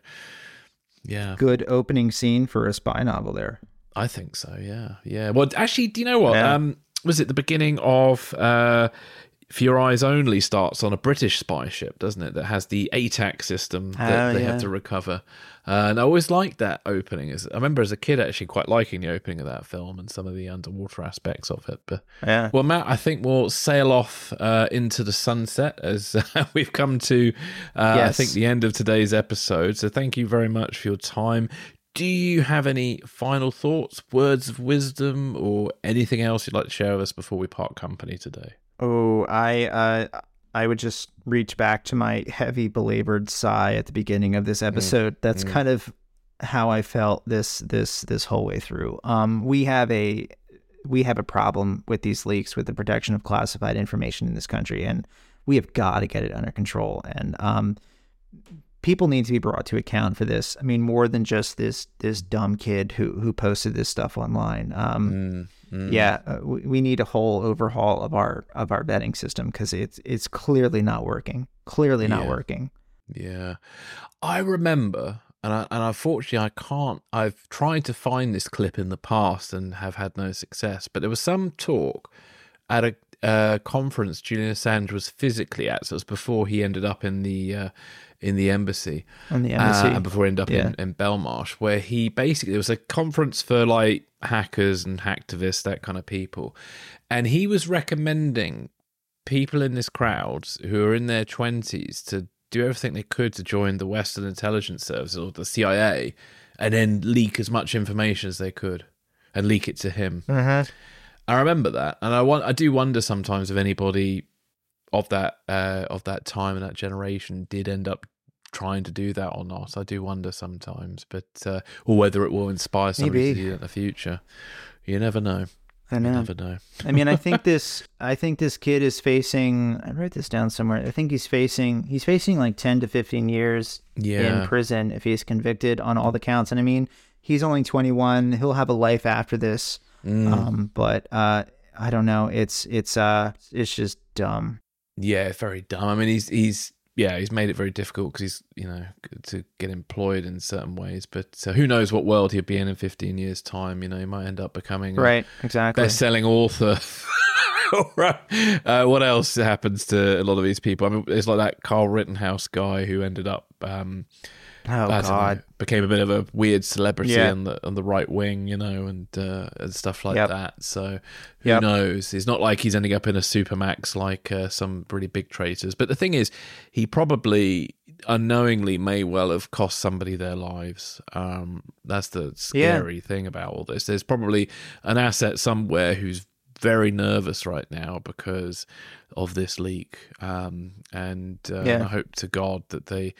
Speaker 2: yeah,
Speaker 3: Good opening scene for a spy novel there.
Speaker 2: I think so. Yeah, yeah. Well, actually, do you know what?
Speaker 3: Yeah.
Speaker 2: Um, was it the beginning of uh, For Your Eyes Only starts on a British spy ship, doesn't it? That has the ATAC system that
Speaker 3: Oh,
Speaker 2: they
Speaker 3: yeah.
Speaker 2: have to recover. Uh, and I always liked that opening. As I remember as a kid, actually quite liking the opening of that film and some of the underwater aspects of it. But
Speaker 3: Yeah.
Speaker 2: well, Matt, I think we'll sail off uh, into the sunset as we've come to, uh, I think, the end of today's episode. So thank you very much for your time. Do you have any final thoughts, words of wisdom, or anything else you'd like to share with us before we part company today?
Speaker 3: Oh, I uh, I would just reach back to my heavy belabored sigh at the beginning of this episode. That's kind of how I felt this this this whole way through. Um, we have a we have a problem with these leaks with the protection of classified information in this country, and we have got to get it under control. And um, people need to be brought to account for this. I mean, more than just this this dumb kid who who posted this stuff online. Um,
Speaker 2: Mm,
Speaker 3: yeah, uh, we, we need a whole overhaul of our of our betting system because it's it's clearly not working. Clearly not
Speaker 2: Yeah.
Speaker 3: working.
Speaker 2: Yeah, I remember, and I, and unfortunately, I can't. I've tried to find this clip in the past and have had no success. But there was some talk at a uh, conference Julian Assange was physically at. So it was before he ended up in the uh, in the embassy,
Speaker 3: the
Speaker 2: uh,
Speaker 3: embassy.
Speaker 2: and before he ended up
Speaker 3: Yeah.
Speaker 2: in, in Belmarsh, where he basically there was a conference for like hackers and hacktivists, that kind of people, and he was recommending people in this crowd who are in their twenties to do everything they could to join the Western intelligence services or the CIA, and then leak as much information as they could, and leak it to him.
Speaker 3: Uh-huh.
Speaker 2: I remember that, and I want I do wonder sometimes if anybody of that uh, of that time and that generation did end up trying to do that or not. I do wonder sometimes, but uh, or whether it will inspire somebody
Speaker 3: Maybe.
Speaker 2: to do that in the future. You never know.
Speaker 3: I
Speaker 2: You never know.
Speaker 3: I mean, I think this. I think this kid is facing. I wrote this down somewhere. I think he's facing. He's facing like ten to fifteen years
Speaker 2: Yeah.
Speaker 3: in prison if he's convicted on all the counts. And I mean, he's only twenty one. He'll have a life after this.
Speaker 2: Mm.
Speaker 3: Um, but uh, I don't know. It's it's uh, it's just dumb.
Speaker 2: Yeah, very dumb. I mean, he's he's yeah, he's made it very difficult because he's you know to get employed in certain ways. But uh, who knows what world he'll be in in fifteen years' time? You know, he might end up becoming a
Speaker 3: Right. Exactly.
Speaker 2: best-selling author. Right. uh, what else happens to a lot of these people? I mean, it's like that Carl Rittenhouse guy who ended up, um,
Speaker 3: oh
Speaker 2: don't know,
Speaker 3: God.
Speaker 2: became a bit of a weird celebrity
Speaker 3: Yeah.
Speaker 2: on the on the right wing, you know, and uh, and stuff like
Speaker 3: Yep.
Speaker 2: that. So who
Speaker 3: Yep.
Speaker 2: knows? It's not like he's ending up in a supermax like uh, some really big traitors. But the thing is, he probably unknowingly may well have cost somebody their lives. Um, that's the scary yeah. thing about all this. There's probably an asset somewhere who's very nervous right now because of this leak. Um, and uh, yeah. I hope to God that they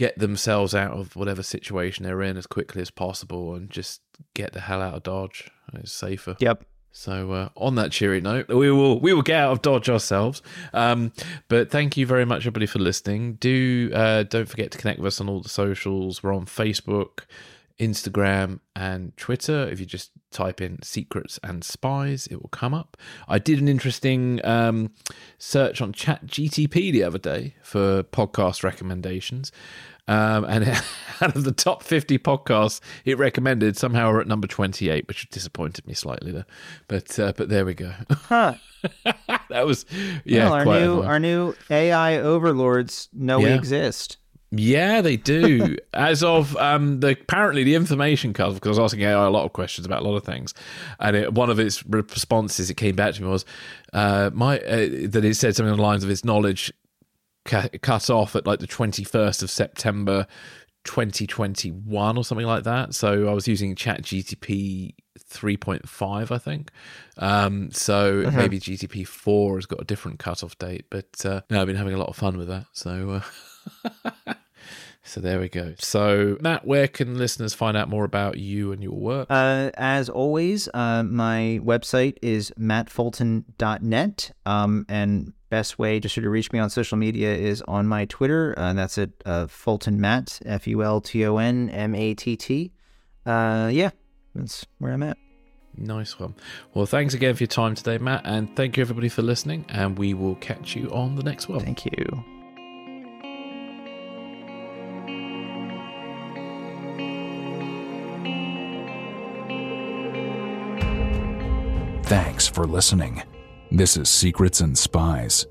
Speaker 2: get themselves out of whatever situation they're in as quickly as possible and just get the hell out of Dodge. It's safer.
Speaker 3: Yep.
Speaker 2: So uh, on that cheery note, we will we will get out of Dodge ourselves. Um, but thank you very much, everybody, for listening. Do uh, don't forget to connect with us on all the socials. We're on Facebook, Instagram, and Twitter. If you just type in "secrets and spies," it will come up. I did an interesting um, search on Chat GTP the other day for podcast recommendations, um, and out of the top 50 podcasts it recommended, somehow we're at number 28, which disappointed me slightly there. But uh, but there we go.
Speaker 3: Huh.
Speaker 2: that was yeah.
Speaker 3: Well, our new our new AI overlords know yeah. we exist.
Speaker 2: Yeah, they do. As of um, the apparently the information cut because I was asking AI a lot of questions about a lot of things, and it, one of its responses it came back to me was uh, my uh, that it said something on the lines of its knowledge cut off at like the 21st of September 2021 or something like that. So I was using Chat GTP 3.5, I think. Um, so uh-huh. maybe GTP 4 has got a different cutoff date, but uh, no, I've been having a lot of fun with that. So. Uh, So there we go. So, Matt, where can listeners find out more about you and your work?
Speaker 3: Uh, as always, uh, my website is mattfulton.net. Um, and best way just to reach me on social media is on my Twitter. Uh, that's at uh, Fulton Matt, F U L T O N M A T T. Uh, yeah, that's where I'm at.
Speaker 2: Nice one. Well, thanks again for your time today, Matt, and thank you everybody for listening. And we will catch you on the next one.
Speaker 3: Thank you.
Speaker 1: Thanks for listening. This is Secrets and Spies.